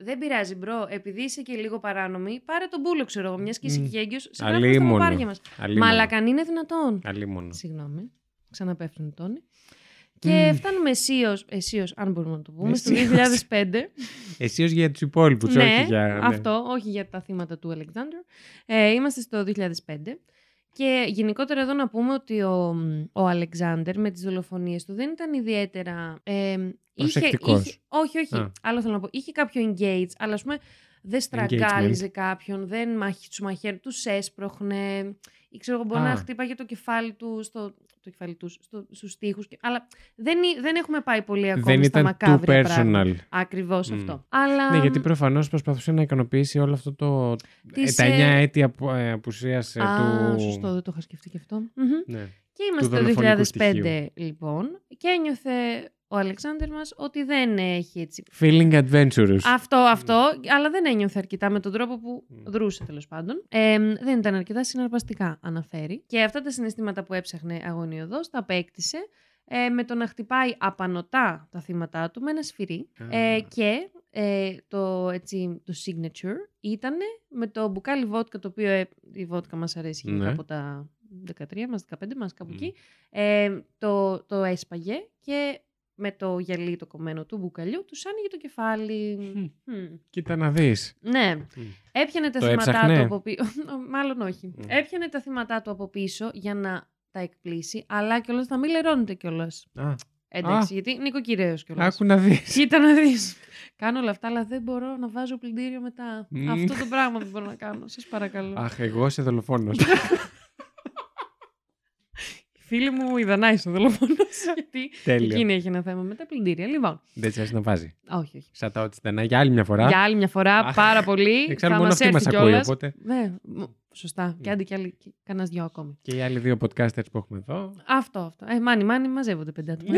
δεν πειράζει, bro, επειδή είσαι και λίγο παράνομη, πάρε τον πούλο, ξέρω εγώ, μιας και είσαι Μμ. και έγκυος, σε γράφουμε στα Αλίμονο. παπάρια μας. Αλίμονο. Μαλάκα, αν είναι δυνατόν. Αλίμονο. Συγγνώμη. Ξαναπέφτουν οι τόνοι. Και Μμ. φτάνουμε αισίως, αισίως, αν μπορούμε να το πούμε, στο Αισίως. 2005. Εσύ ως για τους υπόλοιπους, ναι, όχι για... ναι. αυτό, όχι για τα θύματα του Αλεξάνδρου. Ε, είμαστε στο 2005. Και γενικότερα εδώ να πούμε ότι ο, ο Αλεξάνδερ με τις δολοφονίες του δεν ήταν ιδιαίτερα... Ε, είχε, Προσεκτικός. είχε, όχι, όχι. Α. Άλλο θέλω να πω. Είχε κάποιο engage, αλλά ας πούμε δεν στραγγάλιζε κάποιον, δεν μαχ, τους μαχαίρ, τους έσπροχνε. Ή ξέρω εγώ, μπορεί Α. να χτύπαγε το κεφάλι τους στο, το κεφάλι τους, στο, στους τοίχους. και- Αλλά δεν, ή- δεν έχουμε πάει πολύ ακόμη Δεν στα ήταν too μακάβρια πράγματα. personal. Ακριβώς Μμ. αυτό. Αλλά... Ναι, γιατί προφανώς προσπαθούσε να ικανοποιήσει όλο αυτό το. Τις, τα ε, 9 έτη απο... ε, απουσίας ε, Α, του. σωστό, δεν το είχα σκεφτεί και αυτό. Μμμ. Ναι. Και είμαστε το δολοφονικού 2005 στοιχείου. λοιπόν και ένιωθε ο Αλεξάνδρ μας ότι δεν έχει έτσι. Feeling adventurous. Αυτό, αυτό, αλλά δεν ένιωθε αρκετά με τον τρόπο που Μμ. δρούσε τέλος πάντων. Ε, δεν ήταν αρκετά συναρπαστικά, αναφέρει. Και αυτά τα συναισθήματα που έψαχνε αγωνιωδώς τα απέκτησε ε, με το να χτυπάει απανοτά τα θύματα του με ένα σφυρί. Α. Ε, και ε, το, έτσι, το signature ήταν με το μπουκάλι βότκα, το οποίο ε, η βότκα μας αρέσει γενικά Ναι. από τα 13 μας, 15 μας, κάπου Μμ. εκεί. Ε, το, το έσπαγε και με το γυαλί το κομμένο του μπουκαλιού του άνοιγε το κεφάλι. Μμ. Μμ. Κοίτα να δεις. Ναι, έπιανε τα Το θύματά έψαχνε; του από πίσω. Μάλλον όχι. Μμ. Έπιανε τα θύματά του από πίσω για να τα εκπλήσει, αλλά κιόλας να μην λερώνεται κιόλας. Α, Εντάξει, γιατί νοικοκυρέος κιόλας. άκου να δεις. Κοίτα να δεις. Κάνω όλα αυτά, αλλά δεν μπορώ να βάζω πλυντήριο μετά. Μμμ. Αυτό το πράγμα δεν μπορώ να κάνω. Σας παρακαλώ. Αχ, εγώ σε δολοφόνος. Φίλη μου, η Δανάη ο δολοφόνος, γιατί Τέλεια. εκείνη έχει ένα θέμα με τα πλυντήρια. Λοιπόν, Δεν τσι αρέσει να βάζει. όχι, όχι. Σαν τα ό,τι στενά για άλλη μια φορά. Για άλλη μια φορά, Αχ. πάρα πολύ. Εξάλλου θα μόνο μας αυτή μας έρθει ακούει, κιόλας. οπότε. Ναι, μ, σωστά. Και άντε κι άλλοι, και κανένας δυο ακόμη. Και οι άλλοι δύο podcasters που έχουμε εδώ. Αυτό, αυτό. Ε, μάνι, μάνι, μαζεύονται πέντε άτομα.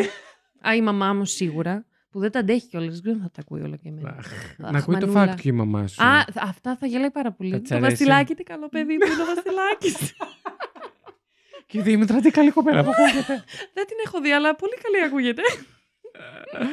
Α, η μαμά μου σίγουρα, που δεν τα αντέχει κιόλας. Δεν θα τα ακούει όλα και εμένα. Αχ, Αχ, Να ακούει το μανούλα. fact και η μαμά σου. Α, θ- αυτά θα γελάει πάρα πολύ. Θα της Το αρέσει. Βασιλάκι, τι καλό παιδί που είναι ο Βασιλάκι. Και η Δήμητρα, τι καλή κοπέλα που ακούγεται. Δεν την έχω δει, αλλά πολύ καλή ακούγεται. Αχ,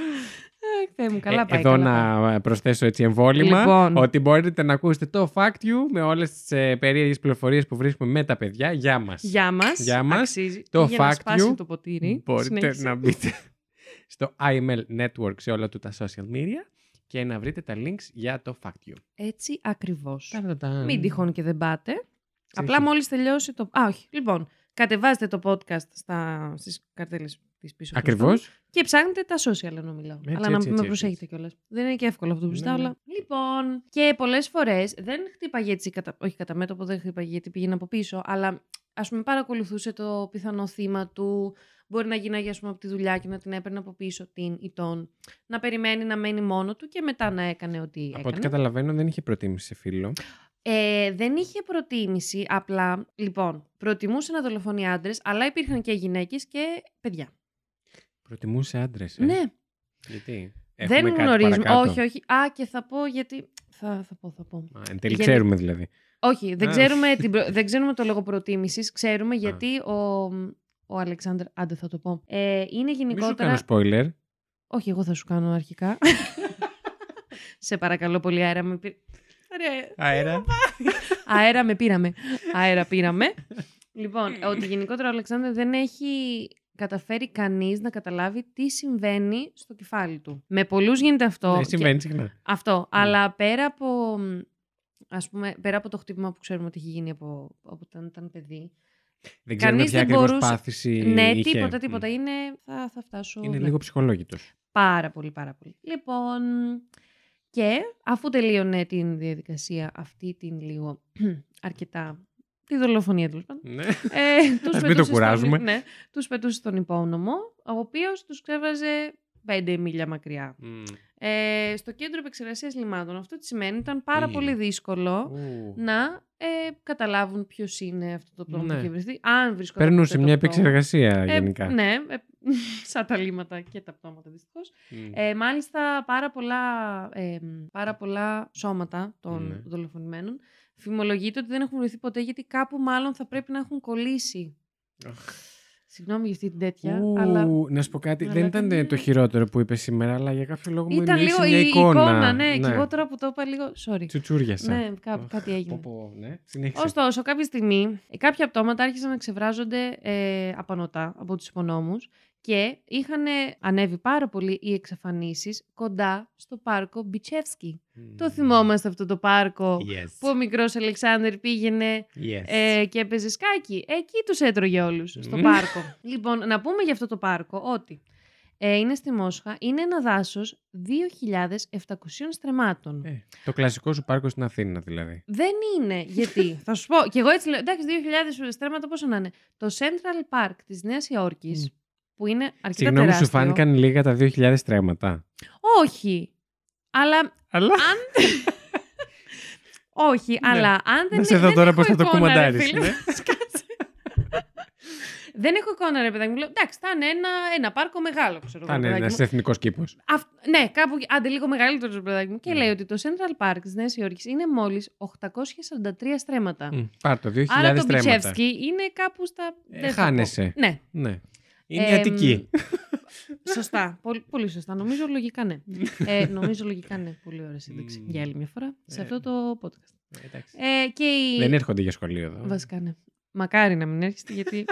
Θεέ μου, καλά Ε, πάει. Εδώ καλά πάει. να προσθέσω έτσι εμβόλυμα Λοιπόν. ότι μπορείτε να ακούσετε το Fact You με όλες τις ε, περίεργες πληροφορίες που βρίσκουμε με τα παιδιά. Γεια μας. Γεια μας. Γεια μας. Αξίζει. Το Πήγε να fact σπάσει you. το ποτήρι. Μπορείτε Συνέχισε. να μπείτε στο IML Network σε όλα του τα social media και να βρείτε τα links για το Fact You. Έτσι ακριβώς. Ταραταταμ. Μην τυχόν και δεν πάτε. Απλά Συνεχίζει. μόλις τελειώσει το... Α, όχι. Λοιπόν, κατεβάζετε το podcast στα... στις καρτέλες της πίσω. τέλος πάντων, Ακριβώς. Και ψάχνετε τα social ενώ μιλάω. Έτσι, αλλά να έτσι, με έτσι, προσέχετε κιόλας. Δεν είναι και εύκολο αυτό που Ναι, ζητάω, ναι. αλλά. Λοιπόν. Και πολλές φορές δεν χτύπαγε έτσι. Κατα... Όχι κατά μέτωπο, δεν χτύπαγε γιατί πήγαινε από πίσω, αλλά ας πούμε παρακολουθούσε το πιθανό θύμα του. Μπορεί να γίναγε ας πούμε, από τη δουλειά και να την έπαιρνε από πίσω την ή τον. Να περιμένει να μένει μόνο του και μετά να έκανε ό,τι Από ό,τι έκανε. καταλαβαίνω δεν είχε προτίμηση σε φίλο. Ε, δεν είχε προτίμηση, απλά. Λοιπόν, προτιμούσε να δολοφονεί άντρες, αλλά υπήρχαν και γυναίκες και παιδιά. Προτιμούσε άντρες. Ναι, Γιατί; δεν Έχουμε κάτι γνωρίζουμε. παρακάτω. Όχι, όχι. Α, και θα πω γιατί. Θα, θα πω, θα πω. Α, εν τέλει Γιατί- ξέρουμε δηλαδή. Όχι, δεν Α. ξέρουμε, την προ- δεν ξέρουμε το λόγο προτίμησης. Ξέρουμε γιατί ο, ο Αλεξάνδρ. Άντε, θα το πω. Ε, είναι Μην σου γενικότερα. κάνω spoiler. Όχι, εγώ θα σου κάνω αρχικά. Σε παρακαλώ πολύ, αέρα με πήρε. Ρε, Αέρα. Αέρα με πήραμε. Αέρα πήραμε. λοιπόν, ότι γενικότερα ο Αλεξάνδρ δεν έχει καταφέρει κανείς να καταλάβει τι συμβαίνει στο κεφάλι του. Με πολλούς γίνεται αυτό. Ναι, και- συμβαίνει συχνά. Αυτό. Αλλά πέρα από, ας πούμε, πέρα από το χτύπημα που ξέρουμε ότι έχει γίνει από, από όταν ήταν παιδί. Δεν ξέρουμε Κανείς ποια δεν ακριβώς μπορούσε- πάθηση ναι, είχε. τίποτα, τίποτα. Μμ. Είναι, θα, θα φτάσω. Είναι ναι. λίγο ψυχολόγητος. Πάρα πολύ, πάρα πολύ. Λοιπόν, και αφού τελείωνε την διαδικασία αυτή την λίγο αρκετά τη δολοφονία τέλος πάντων. Ναι. Ε, τους Ας μην το πετούσε κουράζουμε. Στον, ναι, τους πετούσε στον υπόνομο, ο οποίος τους ξέβαζε πέντε μίλια μακριά. Μμ. Ε, στο κέντρο επεξεργασίας λιμάτων. Αυτό τι σημαίνει, ήταν πάρα Τι. πολύ δύσκολο Ου. να ε, καταλάβουν ποιος είναι αυτό το πτώμα Ναι. που είχε βρεθεί. Αν βρίσκονταν Περνούσε ποτέ μια το πτώμα. επεξεργασία Ε, γενικά. ναι, ε, σαν τα λίματα και τα πτώματα δυστυχώς. Μμ. Ε, μάλιστα πάρα πολλά, ε, πάρα πολλά σώματα των Ναι. δολοφονημένων φημολογείται ότι δεν έχουν βρεθεί ποτέ γιατί κάπου μάλλον θα πρέπει να έχουν κολλήσει. Αχ. Συγγνώμη για αυτή την τέτοια, Ου, αλλά Να σου πω κάτι. Αλλά Δεν ήταν ήταν- το χειρότερο που είπες σήμερα, αλλά για κάποιο λόγο μου ήταν εννοήσε λίγο μια η εικόνα. ναι, και εγώ τώρα που το είπα λίγο, sorry. Τσουτσούριασα. Ναι, κά- Αχ, κάτι έγινε. πω, πω, ναι. Συνέχισε. Ωστόσο, κάποια στιγμή ε, κάποια πτώματα άρχισαν να ξεβράζονται ε, απανοτά από τους υπονόμους Και είχαν ανέβει πάρα πολύ οι εξαφανίσεις κοντά στο πάρκο Μπιτσεύσκι. Το θυμόμαστε αυτό το πάρκο Yes. που ο μικρός Αλεξάνδρ πήγαινε Yes. ε, και έπαιζε σκάκι. Εκεί τους έτρωγε όλους, στο Μμμ. πάρκο. λοιπόν, να πούμε για αυτό το πάρκο ότι ε, είναι στη Μόσχα, είναι ένα δάσος 2.700 στρεμμάτων. Ε, το κλασικό σου πάρκο στην Αθήνα δηλαδή. Δεν είναι, γιατί, θα σου πω, και εγώ έτσι λέω, εντάξει, 2.000 στρέμματα πόσο να είναι. Το Central Park της Νέας Υόρκης, που είναι αρκετά Συγγνώμη, τεράστιο. σου φάνηκαν λίγα τα 2.000 στρέμματα. Όχι. Αλλά Αλλά. αν... Όχι, αλλά αν δεν Να σε δω δεν τώρα έχω πώς θα το εικόνα, ρε κουμαντάρεις, φίλε. ναι. Σκάτσε. δεν έχω εικόνα, ρε παιδάκι μου. Λέω, εντάξει, θα είναι ένα, ένα πάρκο μεγάλο, ξέρω Θα εγώ. είναι παιδάκι ένας μου. εθνικός κήπος. Αυ- ναι, κάπου άντε λίγο μεγαλύτερος, ρε παιδάκι μου. Και Ναι. λέει ότι το Central Park της Νέας Υόρκης είναι μόλις 843 στρέμματα. Πάρ το 2.000 Άρα το στρέμματα. Μπιτσεύσκι είναι κάπου στα. Ε, δεν θα πω. χάνεσαι. Ναι, Ναι. Είναι η Εμ, Αττική. σωστά. πολύ, πολύ σωστά. Νομίζω λογικά ναι. ε, νομίζω λογικά ναι. Πολύ ωραία σύνταξη. Μμ. Για άλλη μια φορά σε Ε, αυτό το podcast. Ε, εντάξει. Ε, και η... Δεν έρχονται για σχολείο εδώ. Βασικά ναι. Μακάρι να μην έρχεστε γιατί.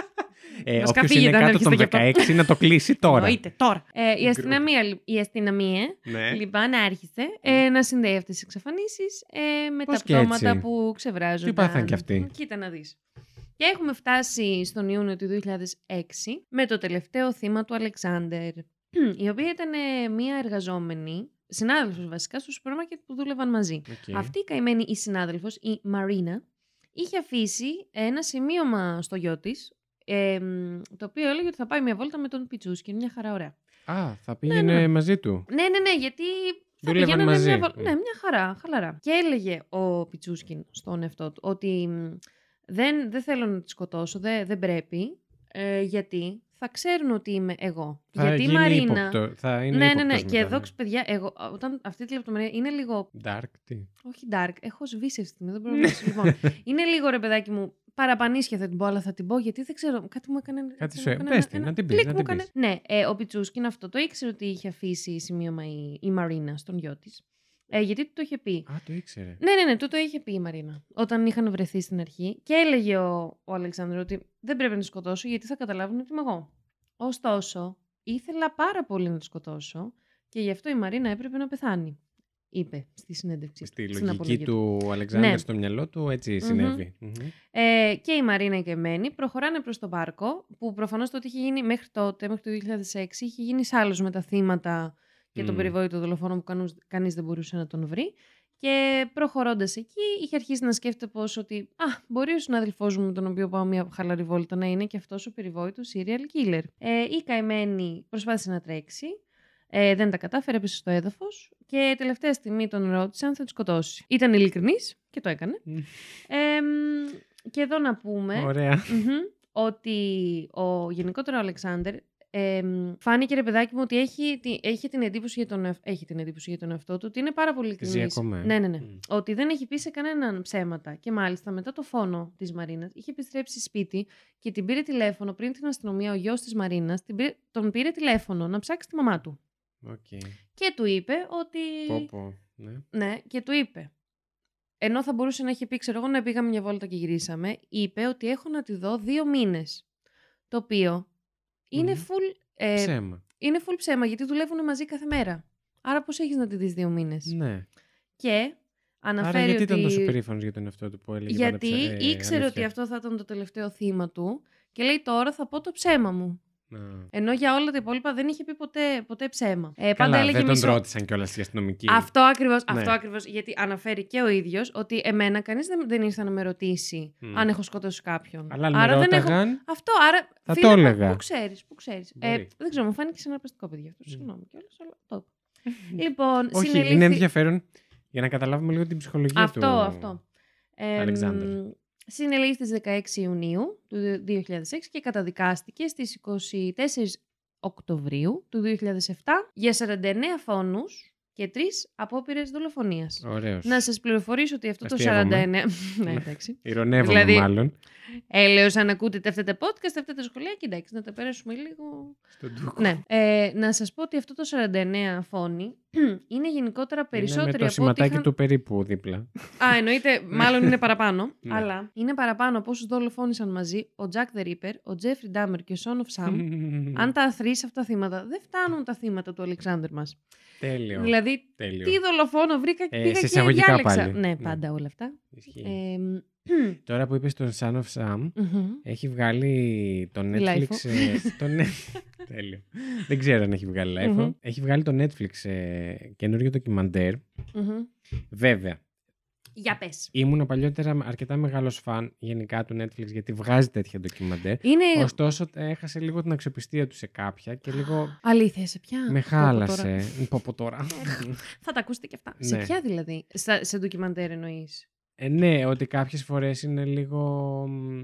Ε, βασικά Όποιος είναι φύγετε αν κάτω των έρχεστε γι' 16 να το κλείσει τώρα. Εννοείται, τώρα. Ε, η Γκρου. αστυνομία, λι- η αστυνομία Ναι. λοιπόν άρχισε ε, να συνδέει αυτές τις εξαφανίσεις ε, με Πώς τα και πτώματα έτσι; που ξεβράζονταν. Τι πάθαν κι αυτοί; Κοίτα να δεις. Και έχουμε φτάσει στον Ιούνιο του 2006 με το τελευταίο θύμα του Αλεξάνδερ, η οποία ήταν ε, μία εργαζόμενη, συνάδελφος βασικά, στο σούπερ μάρκετ που δούλευαν μαζί. Οκ. Αυτή η καημένη η συνάδελφος, η Μαρίνα, είχε αφήσει ένα σημείωμα στο γιο της, ε, μ, το οποίο έλεγε ότι θα πάει μια βόλτα με τον Πιτσούσκι. Μια χαρά ωραία. Α, θα πήγαινε ναι. μαζί του. Ναι, ναι, ναι, γιατί θα Δούλευαν πηγαίνανε μαζί. Μια... βολ- Mm. Ναι, μια χαρά, χαλαρά. Και έλεγε ο Πιτσούσκιν στον εαυτό του ότι μ, δεν, δεν θέλω να τη σκοτώσω, δεν, δεν πρέπει, ε, γιατί; Θα ξέρουν ότι είμαι εγώ. Θα γιατί η γίνει Μαρίνα... ύποπτο. Θα είναι ναι, ναι, ναι. ύποπτος Και μετά, εδώ, ναι. ξ- παιδιά, εγώ, όταν αυτή τη λεπτομέρεια είναι λίγο. Dark, τι; Όχι dark, έχω σβήσει αυτή τη στιγμή. Δεν μπορώ να μιλήσω. λοιπόν, είναι λίγο ρε παιδάκι μου. Παραπανίσια θα την πω, αλλά θα την πω γιατί δεν ξέρω. Κάτι μου έκανε. Κάτι μου σου έκανε πες ένα- την, ένα να την πεις, κλικ να μου την έκανε. πεις. Ναι, ε, ο Πιτσούσκιν αυτό το ήξερε ότι είχε αφήσει σημείωμα η, η Μαρίνα στον γιο της. Ε, γιατί του το είχε πει. Α, το ήξερε. Ναι, ναι, ναι, του το είχε πει η Μαρίνα. Όταν είχαν βρεθεί στην αρχή. Και έλεγε ο, ο Αλεξάνδρου ότι δεν πρέπει να τη σκοτώσω γιατί θα καταλάβουν ότι είμαι εγώ. Ωστόσο, ήθελα πάρα πολύ να τη σκοτώσω και γι' αυτό η Μαρίνα έπρεπε να πεθάνει. Είπε στη συνέντευξη. Στη στην λογική απολογία του Αλεξάνδρ Ναι. στο μυαλό του έτσι Μμμ. συνέβη. Μμμ. Ε, και η Μαρίνα και εμένη προχωράνε προς το πάρκο, που προφανώς τότε είχε γίνει μέχρι τότε, μέχρι το 2006, είχε γίνει σάλος με τα θύματα και τον Μμ. περιβόητο δολοφόνο που κανούς, κανείς δεν μπορούσε να τον βρει. Και προχωρώντας εκεί, είχε αρχίσει να σκέφτεται πως ότι «Α, μπορεί ο συνάδελφός μου με τον οποίο πάω μια χαλαρή βόλτα να είναι και αυτός ο περιβόητος serial killer». Ε, η καημένη προσπάθησε να τρέξει, ε, δεν τα κατάφερε, έπεσε στο έδαφος και τελευταία στιγμή τον ρώτησε αν θα τη σκοτώσει. Ήταν ειλικρινής και το έκανε. Μμ. Εμ, και εδώ να πούμε Ωραία. μμμ, ότι ο γενικότερο Αλεξάνδρ εμ, φάνηκε ρε παιδάκι μου ότι έχει, τη- έχει, την εντύπωση για τον, εαυτ- έχει την εντύπωση για τον εαυτό του ότι είναι πάρα πολύ Ζει ειλικρινής. ακόμα. ε. Ναι, ναι, ναι. Μμ. Ότι δεν έχει πει σε κανέναν ψέματα. Και μάλιστα μετά το φόνο της Μαρίνας είχε επιστρέψει σπίτι και την πήρε τηλέφωνο πριν την αστυνομία. Ο γιος της Μαρίνας τον πήρε τηλέφωνο να ψάξει τη μαμά του. Οκ. Και του είπε ότι. Πω, πω. Ναι. Ναι, και του είπε. Ενώ θα μπορούσε να έχει πει, ξέρω εγώ, να πήγαμε μια βόλτα και γυρίσαμε, είπε ότι έχω να τη δω δύο μήνες. Το οποίο είναι, Μμμ. full, ε, Ψέμα. είναι full ψέμα, γιατί δουλεύουν μαζί κάθε μέρα. Άρα πώς έχεις να τη δεις δύο μήνες; Ναι. Και αναφέρει Άρα γιατί ότι. ήταν τόσο περήφανος για τον εαυτό του που έλεγε πάντα γιατί ψε- ε, ήξερε ότι αλήθεια. αυτό θα ήταν το τελευταίο θύμα του και λέει τώρα θα πω το ψέμα μου. Να. Ενώ για όλα τα υπόλοιπα δεν είχε πει ποτέ, ποτέ ψέμα. Ε, πάντα Καλά, έλεγε δεν τον μισό- ρώτησαν κιόλας οι αστυνομικοί. Αυτό ακριβώς. Ναι. Αυτό ακριβώς, γιατί αναφέρει και ο ίδιος ότι εμένα κανείς δεν, δεν ήρθε να με ρωτήσει Μμ. αν έχω σκοτώσει κάποιον. Αλλά αν άρα με δεν έχω. ρώταγαν, Αυτό, άρα. Θα φίλε το μου, έλεγα. Πού ξέρεις, πού ξέρεις. Ε, Μπορεί. δεν ξέρω, μου φάνηκε συναρπαστικό παιδί αυτό. Μμ. Συγγνώμη κιόλας, αλλά το είπα. λοιπόν, Όχι, συνελήφθη- είναι ενδιαφέρον για να καταλάβουμε λίγο την ψυχολογία Αυτό, του. αυτό. Ε, Αλεξάνδρ. Μ, Συνελήφθη στις 16 Ιουνίου του 2006 και καταδικάστηκε στις 24 Οκτωβρίου του 2007 για 49 φόνους και 3 απόπειρες δολοφονίας. Ωραίος. Να σας πληροφορήσω ότι αυτό το Αστείευομαι. 49... ναι, εντάξει. Ηρωνεύομαι Δηλαδή- μάλλον. Έλεος αν ακούτε αυτά τα podcast, αυτά τα σχολεία, κοιτάξτε να τα περάσουμε λίγο. Στον τούκο. Ναι. Ε, να σας πω ότι αυτό το 49 φόνι είναι γενικότερα Είναι περισσότεροι με το από ό,τι σηματάκι είχαν... του περίπου δίπλα. Α, εννοείται, μάλλον είναι παραπάνω. Ναι. αλλά είναι παραπάνω από όσους δολοφόνησαν μαζί ο Jack the Ripper, ο Jeffrey Dahmer και ο Son of Sam. Αν τα αθροίσεις αυτά τα θύματα, δεν φτάνουν τα θύματα του Αλεξάνδρ μας. Τέλειο. Δηλαδή, Τέλειο. τι δολοφόνο βρήκα και Ε, πήγα σε και εισαγωγικά διάλεξα. πάλι. Ναι, Ναι. πάντα όλα αυτά. Ισχύει. Ε, μ, Τώρα που είπες τον Son of Sam, μμμ. έχει βγάλει το Τη Netflix. Lifeo. ε, το Net- Τέλειο. Δεν ξέρω αν έχει βγάλει live. Μμμ. Έχει βγάλει το Netflix ε, καινούριο ντοκιμαντέρ. Μμμ. Βέβαια, Για πες. ήμουν παλιότερα αρκετά μεγάλος φαν γενικά του Netflix γιατί βγάζει τέτοια ντοκιμαντέρ. Είναι Ωστόσο, έχασε λίγο την αξιοπιστία του σε κάποια και λίγο αλήθεια, σε ποια; με Πω, πω, τώρα. χάλασε. Πω πω τώρα. Θα τα ακούσετε και αυτά. Σε Ναι. ποια δηλαδή; Στα, σε ντοκιμαντέρ εννοείς; Ε, ναι, ότι κάποιες φορές είναι λίγο, μ,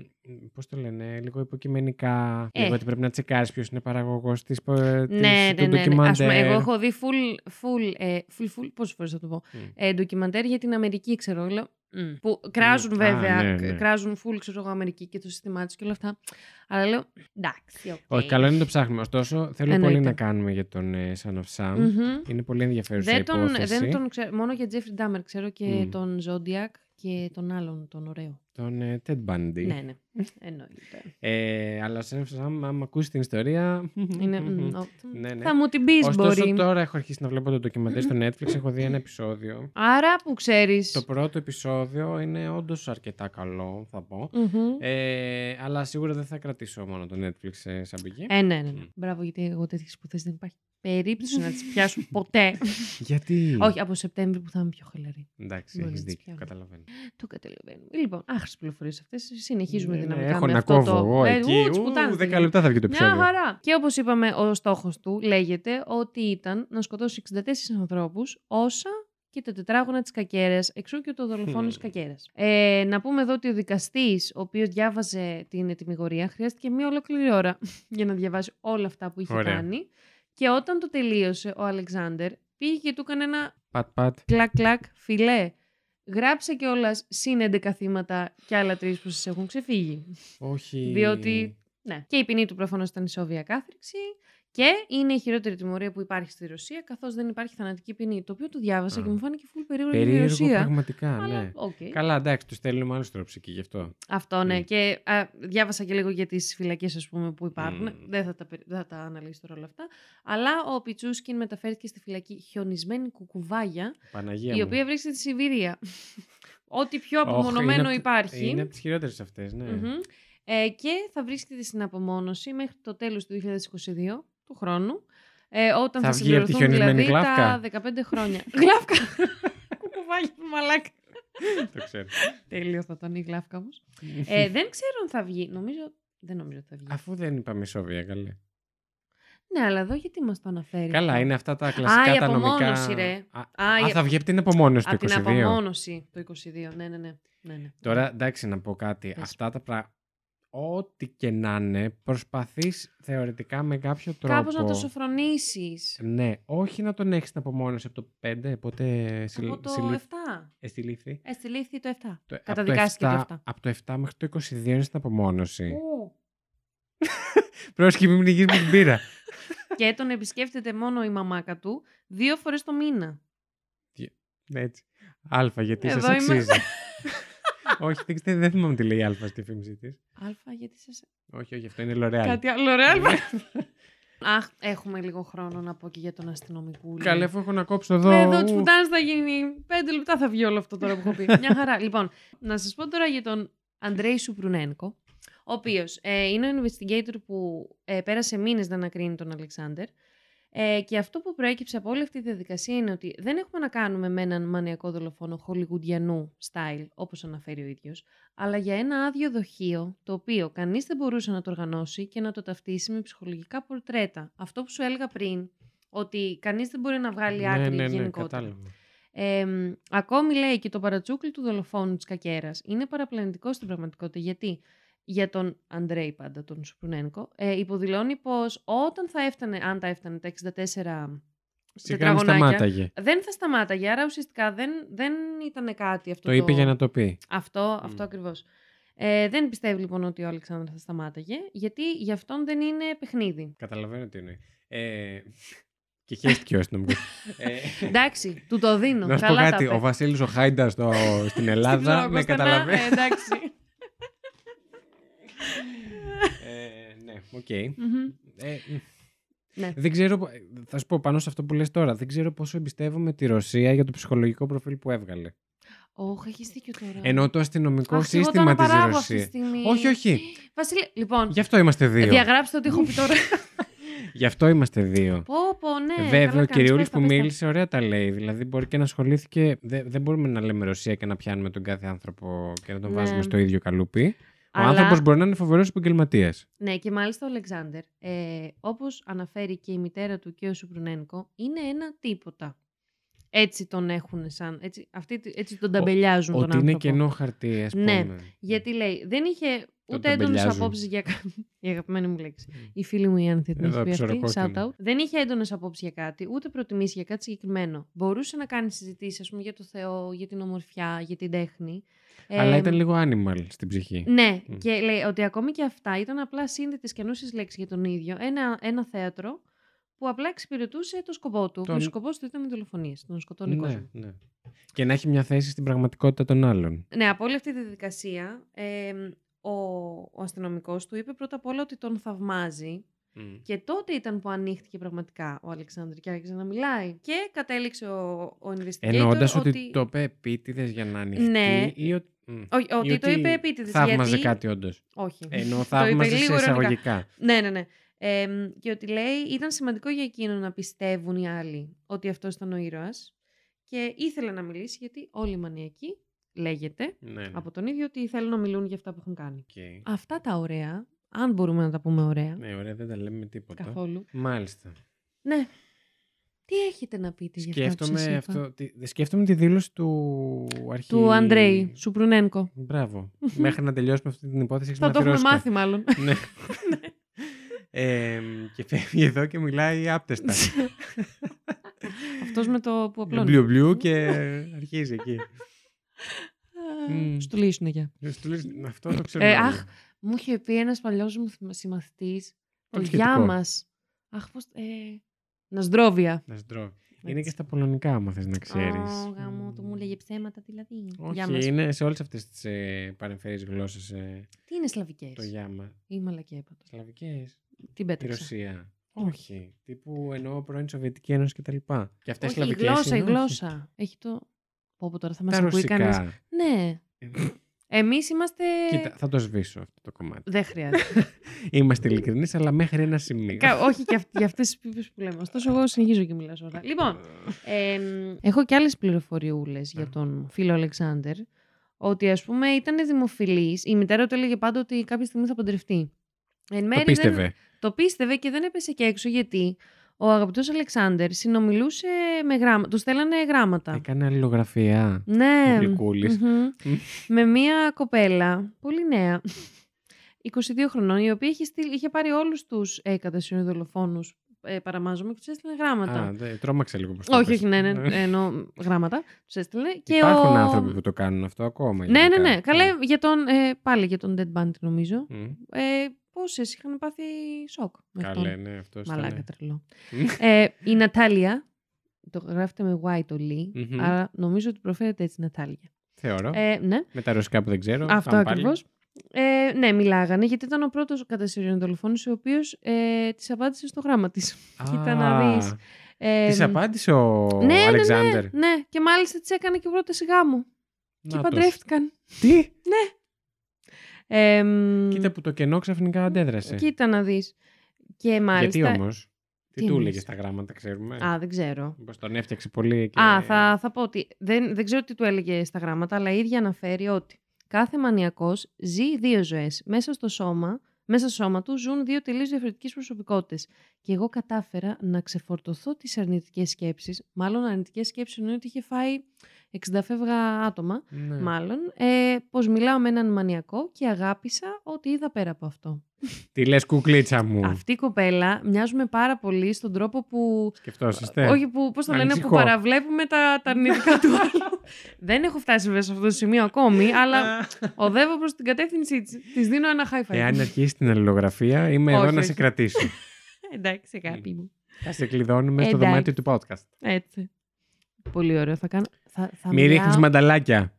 πώς το λένε, λίγο υποκειμενικά. Ε. Λίγο ότι πρέπει να τσεκάρεις ποιος είναι παραγωγός της, πο- της, Ναι, του ναι, ναι, ναι. Ας ντοκιμαντέρ. πούμε, εγώ έχω δει full, full, ε, full, full πόσες φορές θα το πω, Μμ. ε, ντοκιμαντέρ για την Αμερική, ξέρω, λέω, μμ, που κράζουν Α, βέβαια, ναι, κ- ναι. κράζουν full, ξέρω εγώ, Αμερική και το σύστημά τους και όλα αυτά. Αλλά λέω, εντάξει, οκ. Όχι, καλό είναι να το ψάχνουμε. Ωστόσο, θέλω Εννοείται. πολύ να κάνουμε για τον ε, Son of Sam. Μμμ. Είναι πολύ ενδιαφέρουσα Δεν τον, υπόθεση. δεν τον ξέρω, μόνο για Jeffrey Dahmer ξέρω και Μμ. τον Zodiac και τον άλλον, τον ωραίο. Τον ε, Ted Bundy. Ναι, ναι, εννοείται. Ε, αλλά ο Son of Sam, άμα ακούσεις την ιστορία... Είναι, μ, ο- Ναι, ναι. Θα μου την πεις Ωστόσο, μπορεί. τώρα έχω αρχίσει να βλέπω το ντοκιμαντέρ στο Netflix. Έχω δει ένα επεισόδιο. Άρα που ξέρεις. Το πρώτο επεισόδιο είναι όντως αρκετά καλό, θα πω. Μμμ. Ε, αλλά σίγουρα δεν θα κρατήσω μόνο το Netflix ε, σαν πηγή. Ε, ναι, ναι, ναι. Μμ. Μπράβο, γιατί εγώ τέτοιες υποθέσεις δεν υπάρχει περίπτωση να τις πιάσω ποτέ. Γιατί; Όχι, από Σεπτέμβρη που θα είμαι πιο χαλαρή. Εντάξει, Μπορεί έχεις να τις δίκιο. πιάνω. Καταλαβαίνω. Το καταλαβαίνουμε. Λοιπόν, άχρηστε πληροφορίες αυτές. Συνεχίζουμε Ναι, ναι, δυναμικά. Έχω με να αυτό κόβω το... εγώ Ε, εκεί. ου, τις Ου, πουτάνες 10 δηλαδή. λεπτά θα βγει το Μια επεισόδιο. χαρά. Και όπως είπαμε, ο στόχος του λέγεται ότι ήταν να σκοτώσει 64 ανθρώπους όσα και τα τετράγωνα της κακέρας, εξού και το δολοφόνο της Μμμ. κακέρας. Ε, να πούμε εδώ ότι ο δικαστής, ο οποίος διάβαζε την ετοιμιγορία, χρειάστηκε μία ολόκληρη ώρα για να διαβάσει όλα αυτά που είχε Ωραία. κάνει. Και όταν το τελείωσε, ο Αλεξάνδρ πήγε και του έκανε ένα Πατ, πατ. κλακ κλακ φιλέ. Γράψε κιόλας συν 11 θύματα και άλλα τρεις που σας έχουν ξεφύγει. Όχι. Διότι. Ναι. Και η ποινή του προφανώς ήταν η ισόβια κάθειρξη. Και είναι η χειρότερη τιμωρία που υπάρχει στη Ρωσία, καθώς δεν υπάρχει θανατική ποινή. Το οποίο το διάβασα Α. και μου φάνηκε full περίεργο για τη Περίεργο Ρωσία. πραγματικά, Αλλά, ναι. οκ. Καλά, εντάξει, τους στέλνουμε άλλους τρόπους εκεί γι' αυτό. Αυτό ναι. Μμ. Και α, διάβασα και λίγο για τις φυλακές, ας πούμε, που υπάρχουν. Μμ. Δεν, θα τα, περι- δεν θα τα αναλύσω τώρα όλα αυτά. Αλλά ο Πιτσούσκιν μεταφέρθηκε στη φυλακή χιονισμένη κουκουβάγια, Παναγία η μου. οποία βρίσκεται στη Σιβηρία. Ό,τι πιο Όχ, απομονωμένο είναι απ' υπάρχει. Είναι από τις χειρότερες αυτές, ναι. Μμμ. Ε, και θα βρίσκεται στην απομόνωση μέχρι το τέλος του 2022 του χρόνου. Ε, όταν Θα θα, βγει από τη συμπληρωθούν χιονισμένη δηλαδή γλάφκα; τα 15 χρόνια. γλάφκα! Κουκουβάγια μαλάκα. Το ξέρω. Τέλειο θα ήταν η γλάφκα όμως. ε, δεν ξέρω αν θα βγει. Νομίζω, δεν νομίζω ότι θα βγει. Αφού δεν είπαμε Σόβια, καλέ. Ναι, αλλά εδώ γιατί μας το αναφέρει. Καλά, αυτό; είναι αυτά τα κλασικά η τα νομικά. απομόνωση, ρε. Α, Α, α, η- θα βγει από την απομόνωση Από το την 22. απομόνωση το 22. Ναι, ναι, ναι. ναι, ναι. Τώρα, εντάξει, να πω κάτι. Πες. Αυτά τα πράγματα. Ό,τι και να είναι, προσπαθείς θεωρητικά με κάποιο τρόπο. Κάπως να το σοφρονήσεις. Ναι, όχι να τον έχεις την απομόνωση από το 5, πότε Από το 7. εστιλήθη. Ε, συνελήφθη το 7. Το- Καταδικάστηκε από το το 7. Από το 7 μέχρι το 22 είναι στην απομόνωση. Ου. Πρόσεχε, μην πνιγείς με την μπύρα. και τον επισκέφτεται μόνο η μαμάκα του δύο φορές το μήνα. Ναι, έτσι. Αλφα, γιατί Εδώ σας είμαι. αξίζει. όχι, δεν, ξέρω, δεν θυμάμαι τι λέει η Αλφα στη διαφήμιση της. Αλφα, γιατί σας... Όχι, όχι, αυτό είναι L'Oreal. Κάτι άλλο, ρε, Αλφα. Αχ, έχουμε λίγο χρόνο να πω και για τον αστυνομικό. Καλέ, αφού έχω να κόψω εδώ. Με εδώ τη ου. πουτάνα θα γίνει. Πέντε λεπτά θα βγει όλο αυτό τώρα που έχω πει. Μια χαρά. Λοιπόν, να σας πω τώρα για τον Αντρέη Σουπρουνένκο, ο οποίος ε, είναι ο investigator που ε, πέρασε μήνες να ανακρίνει τον Αλεξάνδρ. Ε, και αυτό που προέκυψε από όλη αυτή τη διαδικασία είναι ότι δεν έχουμε να κάνουμε με έναν μανιακό δολοφόνο χολιγουντιανού style, όπως αναφέρει ο ίδιος, αλλά για ένα άδειο δοχείο, το οποίο κανείς δεν μπορούσε να το οργανώσει και να το ταυτίσει με ψυχολογικά πορτρέτα. Αυτό που σου έλεγα πριν, ότι κανείς δεν μπορεί να βγάλει άκρη ναι, ναι, ναι, γενικότερα. κατάλαβα. Ε, μ, ακόμη λέει και το παρατσούκλι του δολοφόνου της κακέρας είναι παραπλανητικό στην πραγματικότητα. Γιατί; Για τον Αντρέη πάντα, τον Σουπρουνένκο, ε, υποδηλώνει πως όταν θα έφτανε, αν τα έφτανε τα 64 Σιγά μην τετραγωνάκια, σταμάταγε. δεν θα σταμάταγε. Άρα ουσιαστικά δεν, δεν ήταν κάτι αυτό Το είπε για να το πει. Αυτό, αυτό ακριβώς. Ε, δεν πιστεύει λοιπόν ότι ο Αλεξάνδρας θα σταμάταγε, γιατί γι' αυτόν δεν είναι παιχνίδι. Καταλαβαίνω τι εννοεί. Ε, και χέστηκε ο αστυνομικός. ε, Εντάξει, του το δίνω. να σου πω Καλά τα κάτι. είπε. Ο Βασίλης ο Χάιντας στο, στην Ελλάδα Στην με Κωνσταντά, καταλαβαίνει. ε, εντάξει. Ε, ναι, οκ. Μμμ. Ε, μ. Ναι. Δεν ξέρω, πο- θα σου πω πάνω σε αυτό που λες τώρα, δεν ξέρω πόσο εμπιστεύομαι τη Ρωσία για το ψυχολογικό προφίλ που έβγαλε. Ωχ, έχεις δίκιο τώρα. Ενώ το αστυνομικό Αχ, εγώ το σύστημα της αναπαράγω αυτή τη Ρωσίας. στιγμή. Όχι, όχι. Βασίλη, λοιπόν, Γι' αυτό είμαστε δύο. διαγράψτε ό,τι έχω πει τώρα. Γι' αυτό είμαστε δύο. πω, πω, ναι. Βέβαια, καλά ο κάνεις, Κυριούλης πες τα, που πες τα. μίλησε, ωραία τα λέει. Δηλαδή, μπορεί και να ασχολήθηκε. Δεν, δεν μπορούμε να λέμε Ρωσία και να πιάνουμε τον κάθε άνθρωπο και να τον Ναι. βάζουμε στο ίδιο καλούπι. Ο Αλλά- άνθρωπος μπορεί να είναι φοβερός επαγγελματίας. Ναι, και μάλιστα ο Αλεξάνδερ, ε, όπως αναφέρει και η μητέρα του και ο Σουπρουνένκο, είναι ένα τίποτα. Έτσι τον έχουν σαν, έτσι, αυτοί, έτσι τον ταμπελιάζουν τον Ότι άνθρωπο. είναι κενό χαρτί, ας πούμε. Ναι, Γιατί λέει, δεν είχε Τον ούτε έντονες ταμπελιάζουν. απόψεις για κάτι. Η αγαπημένη μου λέξη. Η φίλη μου η Άνθη την Εδώ έχει πει αυτή. ψωροκόκκινο. Shout out. Δεν είχε έντονες απόψεις για κάτι, ούτε προτιμήσεις για κάτι συγκεκριμένο. Μπορούσε να κάνει συζητήσεις, ας πούμε, για το Θεό, για την ομορφιά, για την τέχνη. Αλλά Ε, ήταν λίγο animal στην ψυχή. Ναι, Μμ. και λέει ότι ακόμη και αυτά ήταν απλά σύνδετες και ενώσει λέξεις για τον ίδιο. Ένα, ένα θέατρο που απλά εξυπηρετούσε το σκοπό του. Τον- Ο σκοπό του ήταν οι δολοφονίες. Τον σκοτώνει ναι, κόσμο. ναι. Και να έχει μια θέση στην πραγματικότητα των άλλων. Ναι, από όλη αυτή τη διαδικασία, ε, ο, ο αστυνομικός του είπε πρώτα απ' όλα ότι τον θαυμάζει. Και τότε ήταν που ανοίχτηκε πραγματικά ο Αλεξάνδρ και άρχισε να μιλάει. Και κατέληξε ο, ο investigator Εννοώντας ότι... ότι... το είπε επίτηδες για να ανοιχτεί. Ναι. Ή ότι, μ. Όχι, Ή ότι το είπε επίτηδες, Θαύμαζε γιατί- κάτι, όντως. Όχι. Ενώ Το θαύμαζε είπε σε λίγο ειρωνικά. εισαγωγικά. Ναι, ναι, ναι. Ε, και ότι λέει ήταν σημαντικό για εκείνο να πιστεύουν οι άλλοι ότι αυτός ήταν ο ήρωας και ήθελε να μιλήσει γιατί όλοι οι μανιακοί λέγεται Ναι, ναι. από τον ίδιο ότι θέλουν να μιλούν για αυτά που έχουν κάνει. Οκ. Αυτά τα ωραία, αν μπορούμε να τα πούμε ωραία, Ναι, ωραία, δεν τα λέμε με τίποτα. καθόλου. Μάλιστα. Ναι. Τι έχετε να πείτε για αυτά που σας Σκέφτομαι, είπα; αυτό, τη, σκέφτομαι τη δήλωση του αρχή... Του Αντρέη Σουπρουνένκο. Μπράβο. Μέχρι να τελειώσουμε αυτή την υπόθεση έχεις Θα το έχουμε μαθηρώσει μάθει μάλλον. κάτι. ναι. ε, και φεύγει εδώ και μιλάει άπταιστα. Αυτός με το που απλώνει. Μπλιου μπλιου και αρχίζει εκεί. Μμ. Στο λύσουνε για. Σου λες, αυτό το ξέρω. Ε, να αχ, λέω. Μου είχε πει ένας παλιός μου θυμ- συμμαθητής το Πολύ γεια σχετικό. μας. Αχ, πώς... Ε, Νασδρόβια. Να στρώω. Είναι και στα πολωνικά, άμα θες να ξέρεις. Ω, γάμο, το μου λέγε ψέματα δηλαδή. Γεια Όχι, μας. είναι σε όλες αυτές τις ε, παρεμφερείς γλώσσες ε, Τι είναι σλαβικές; το γιάμα. Ή μαλακέπατο. Σλαβικές. Την Τη πέταξα. Ρωσία. Όχι. Τύπου εννοώ πρώην Σοβιετική Ένωση και τα λοιπά. Και αυτές Όχι, η σλαβικές γλώσσα, η είναι, όχι. γλώσσα. Έχει το... Πω, πω τώρα θα μας Τα ακούει κανείς. ρωσικά. Ναι. Εμείς είμαστε... Κοίτα, θα το σβήσω αυτό το κομμάτι. Δεν χρειάζεται. Είμαστε ειλικρινείς, αλλά μέχρι ένα σημείο. Κα- Όχι και αυ- για αυτές τις πίπες που λέμε. Ωστόσο, εγώ συνεχίζω και μιλάω ώρα. Λοιπόν, εμ, έχω και άλλες πληροφοριούλες για τον φίλο Αλεξάνδερ. Ότι ας πούμε ήταν δημοφιλής. Η μητέρα του έλεγε πάντα ότι κάποια στιγμή θα παντρευτεί. Εν Το μέρει πίστευε. Δεν, το πίστευε και δεν έπεσε και έξω γιατί ο αγαπητός Αλεξάνδερ συνομιλούσε με γράμματα. Του στέλνανε γράμματα. Έκανε αλληλογραφία. Ναι. Ο Γλυκούλης. μμμ. Μμ. με μία κοπέλα, πολύ νέα, 22 χρονών, η οποία είχε, στείλει- είχε πάρει όλους τους έκατασιων δολοφόνους, ε, παραμάζομαι, και τους έστειλε γράμματα. Α, δε, τρόμαξε λίγο προς το όχι, πες. όχι, ναι, ναι, εννοώ γράμματα. Τους έστειλε. Και Υπάρχουν ο... άνθρωποι που το κάνουν αυτό ακόμα. Ναι, ναι, γενικά. ναι. Καλά, για τον, ε, πάλι για τον Dead Bundy νομίζω. Μμ. Ε, πόσες είχαν πάθει σοκ. με Καλέ, αυτόν. ναι, αυτός Μαλάκα τρελό. ε, η Νατάλια, το γράφεται με Y το Lee, Μμμ. άρα νομίζω ότι προφέρεται έτσι Νατάλια. Θεωρώ. Ε, ναι. Με τα ρωσικά που δεν ξέρω. Αυτό πάμε πάλι. ακριβώς. Ε, ναι, μιλάγανε γιατί ήταν ο πρώτος κατά σειρήν δολοφόνο ο οποίος ε, τη απάντησε στο γράμμα της. Κοίτα να Α, δεις. Ε, Της απάντησε ο ναι, ναι, Αλεξάνδερ. ναι, ναι, και μάλιστα τη έκανε και πρόταση γάμου. Και Νάτος. παντρεύτηκαν. Τι! Ε, μ, Κοίτα που το κενό ξαφνικά αντέδρασε. κοίτα να δεις. Και μάλιστα. Γιατί όμως; Τι, Τι του εννοείς; έλεγε στα γράμματα, ξέρουμε; Α, δεν ξέρω. Μήπως τον έφτιαξε πολύ. Και... Α, θα, θα πω ότι δεν, δεν ξέρω τι του έλεγε στα γράμματα, αλλά η ίδια αναφέρει ότι κάθε μανιακός ζει δύο ζωές. Μέσα στο σώμα, μέσα στο σώμα του ζουν δύο τελείως διαφορετικές προσωπικότητες. Και εγώ κατάφερα να ξεφορτωθώ τις αρνητικές σκέψεις, μάλλον αρνητικές σκέψεις εννοεί ότι είχε φάει 60 φεύγα άτομα, Ναι. μάλλον, ε, πως μιλάω με έναν μανιακό και αγάπησα ότι είδα πέρα από αυτό. Τι λες κουκλίτσα μου; Αυτή η κοπέλα μοιάζουμε πάρα πολύ στον τρόπο που. Σκεφτόσαστε; Όχι, που, πώς το λένε, που Ανησυχώ. παραβλέπουμε τα, τα αρνητικά του άλλου. Δεν έχω φτάσει βέβαια σε αυτό το σημείο ακόμη, αλλά οδεύω προς την κατεύθυνσή της. Της δίνω ένα high five. Εάν αρχίσει την αλληλογραφία, είμαι εδώ Όχι, να όχι. σε κρατήσω. Εντάξει, αγάπη μου. θα σε κλειδώνουμε στο Εντάξει. δωμάτιο του podcast. Έτσι. Πολύ ωραίο. Θα κάνω. Θα, θα Μην μιλάω- ρίχνει μανταλάκια.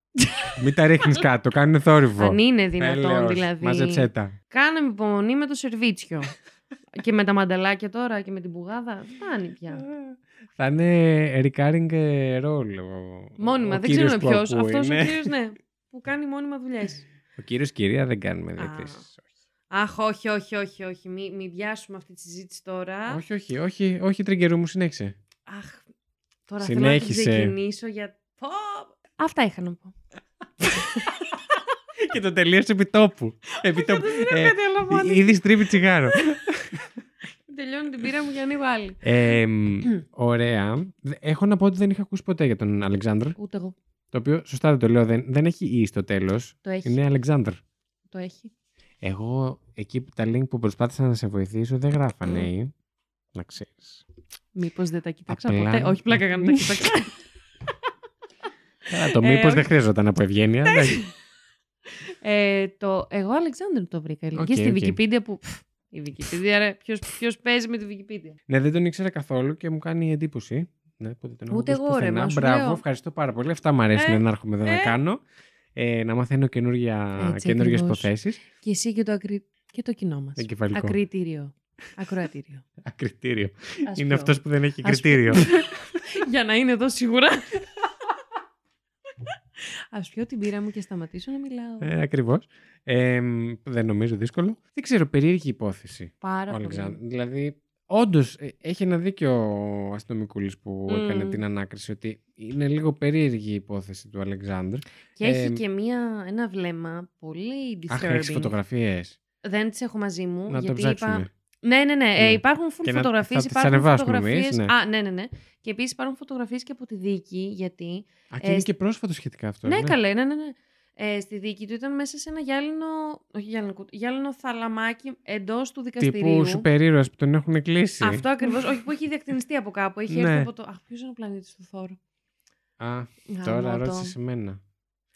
Μην τα ρίχνεις κάτω, κάνουν θόρυβο. Αν είναι δυνατόν Έλεος, δηλαδή. Μάζεψέ τα. Κάναμε υπομονή με το σερβίτσιο. και με τα μανταλάκια τώρα και με την πουγάδα. Φτάνει πια. Θα είναι recurring ε, role. ο- Μόνιμα. ο δεν κύριος ξέρουμε που ποιος. ακούει, Αυτός ο ναι. κύριος, ναι. Που κάνει μόνιμα δουλειές. Ο κύριος κυρία δεν κάνουμε διακρίσεις. Αχ, όχι, όχι, όχι, όχι. Μην μη πιάσουμε αυτή τη συζήτηση τώρα. Όχι, όχι, όχι, όχι τριγκερού μου, συνέχισε. Αχ, τώρα Συνέχισε. θέλω να την ξεκινήσω για... Πω! Αυτά είχα να πω. και το τελείωσε επί τόπου. Επί τόπου. Δεν Ε, κάτι άλλο μόνο. Ήδη στρίβει τσιγάρο. Τελειώνω την πείρα μου για ανοίγω άλλη. Ε, μ, ωραία. Δε- Έχω να πω ότι δεν είχα ακούσει ποτέ για τον Αλεξάνδρ. Ούτε εγώ. Το οποίο, σωστά δεν το λέω, δεν, δεν έχει ή στο τέλος. Το έχει. Είναι Αλεξάνδρ. Το έχει. Εγώ εκεί που τα link που προσπάθησα να σε βοηθήσω δεν γράφανε ή. Να ξέρεις. Μήπως δεν τα κοίταξα Απλά- ποτέ; Όχι, πλάκα κάνω, τα κοίταξα. το Ε, μήπως όχι. δεν χρειαζόταν από ευγένεια. εντάξει. ε, το, εγώ Αλεξάνδρ το βρήκα. Οκ, και στη ok. Wikipedia που. πφ, Η Wikipedia, ρε. Ποιος, ποιος παίζει με τη Wikipedia; ναι, δεν τον ήξερα καθόλου και μου κάνει εντύπωση. Ναι, που δεν τον έχω Ούτε ακούσει εγώ, ρε, πουθενά. μα σου Μπράβο, λέω. ευχαριστώ πάρα πολύ. Αυτά μου αρέσουν Ε, να έρχομαι εδώ να ε. κάνω. Ε, να μαθαίνω καινούργια, Έτσι καινούργιες ακριβώς. υποθέσεις. Και εσύ και το, ακρι... και το κοινό μας. Εγκεφαλικό. Ακριτήριο. Ακροατήριο. Ακριτήριο. Ας Είναι πω. αυτός που δεν έχει Ας κριτήριο. Για να είναι εδώ σίγουρα. Ας πιω την πύρα μου και σταματήσω να μιλάω. Ε, ακριβώς. Ε, μ, δεν νομίζω δύσκολο. Δεν ξέρω, περίεργη υπόθεση. Πάρα Ο πολύ. Αλεξάνδρ. Δηλαδή, όντως έχει ένα δίκιο ο αστυνομικούλης που Μμ. έκανε την ανάκριση ότι είναι λίγο περίεργη η υπόθεση του Αλεξάνδρ. Και έχει Ε, και μία, ένα βλέμμα πολύ Αχ, έχεις disturbing. φωτογραφίες. Δεν τις έχω μαζί μου. Να το γιατί ψάξουμε. είπα... Ναι, ναι, ναι. Ναι. Ε, υπάρχουν full Και να- φωτογραφίες. θα τις υπάρχουν ανεβάσουμε φωτογραφίες... εμείς, ναι. Α, ναι, ναι, ναι. Και επίσης υπάρχουν φωτογραφίες και από τη δίκη, γιατί... Α, και Ε, είναι σ- και πρόσφατο σχετικά αυτό. ναι, καλέ, ναι, ναι, ναι. Ε, στη δίκη του ήταν μέσα σε ένα γυάλινο, όχι γυάλινο, κούτ- γυάλινο θαλαμάκι εντός του δικαστηρίου. Τύπου σούπερ ήρωας που τον έχουν κλείσει. Αυτό ακριβώς, όχι που έχει διακτηνιστεί από κάπου. Έχει Ναι. έρθει από το... Αχ, ποιος είναι ο πλανήτης του Θόρου; Α, τώρα Γαμώτο. ρώτησες εμένα.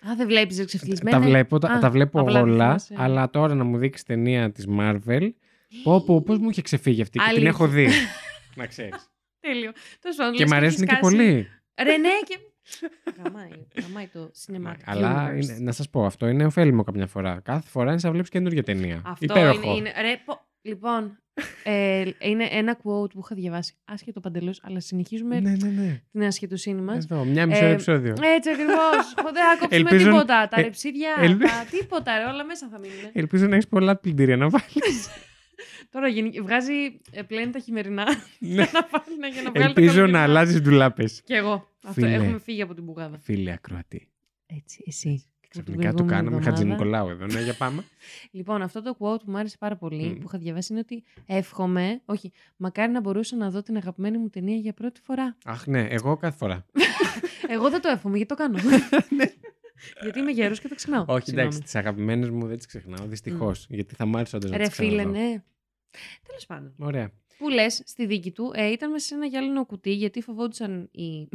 Α, δεν βλέπεις εξευτελισμένα. Τα βλέπω, τα, Α, τα βλέπω απλά δεν όλα, θυμάσαι. αλλά τώρα να μου δείξεις ταινία της Marvel. Πω, πω, πώς μου είχε ξεφύγει αυτή και την Αλήθεια. έχω δει. να ξέρεις. Τέλειο. Τέλος πάντων, και λες μ' αρέσουν έχεις και σκάσει- πολύ. Ρε, ναι, και. γαμάει, γαμάει το cinematic Αλλά universe. είναι, να σας πω, αυτό είναι ωφέλιμο καμιά φορά. Κάθε φορά είναι σαν να βλέπεις καινούργια ταινία. Αυτό Υπέροχο. είναι. είναι ρε, πω- λοιπόν, ε, είναι ένα quote που είχα διαβάσει. Άσχετο παντελώς, αλλά συνεχίζουμε Ναι, ναι, ναι. την ασχετοσύνη μας. Εδώ, μια μισή ώρα Ε, επεισόδιο. Έτσι ακριβώς. Δεν θα κόψουμε Ελπίζω- τίποτα. Τα ε, ρεψίδια, ελπι- τα τίποτα, ρε, όλα μέσα θα μείνουν. Ελπίζω να έχεις πολλά πλυντήρια να βάλεις. Τώρα γενι- βγάζει ε, πλένει τα χειμερινά Ναι. για να βάλει για να βγάλει τα Ελπίζω να καλοκαιρινά. αλλάζεις ντουλάπες. Κι εγώ. Αυτό, Φίλε. έχουμε φύγει από την πουγάδα. Φίλε ακροατή. Έτσι, εσύ. Ξαφνικά του προηγούμενη κάναμε εβδομάδα. Χατζη Νικολάου εδώ. Ναι, για πάμε. Λοιπόν, αυτό το quote που μου άρεσε πάρα πολύ, Μμ. που είχα διαβάσει, είναι ότι εύχομαι, όχι, μακάρι να μπορούσα να δω την αγαπημένη μου ταινία για πρώτη φορά. Αχ, ναι, εγώ κάθε φορά. Εγώ δεν το εύχομαι, γιατί το κάνω. γιατί είμαι γέρος και το ξεχνάω. Ναι. Όχι, Συγγνώμη. εντάξει, τις αγαπημένες μου δεν τις ξεχνάω. Δυστυχώς. Γιατί θα μ' άρεσε όντως να Ρε τις φίλε, ξαναδώ. ναι. Τέλος πάντων. Ωραία. Που λες, στη δίκη του ε, ήταν μέσα σε ένα γυάλινο κουτί, γιατί φοβόντουσαν οι.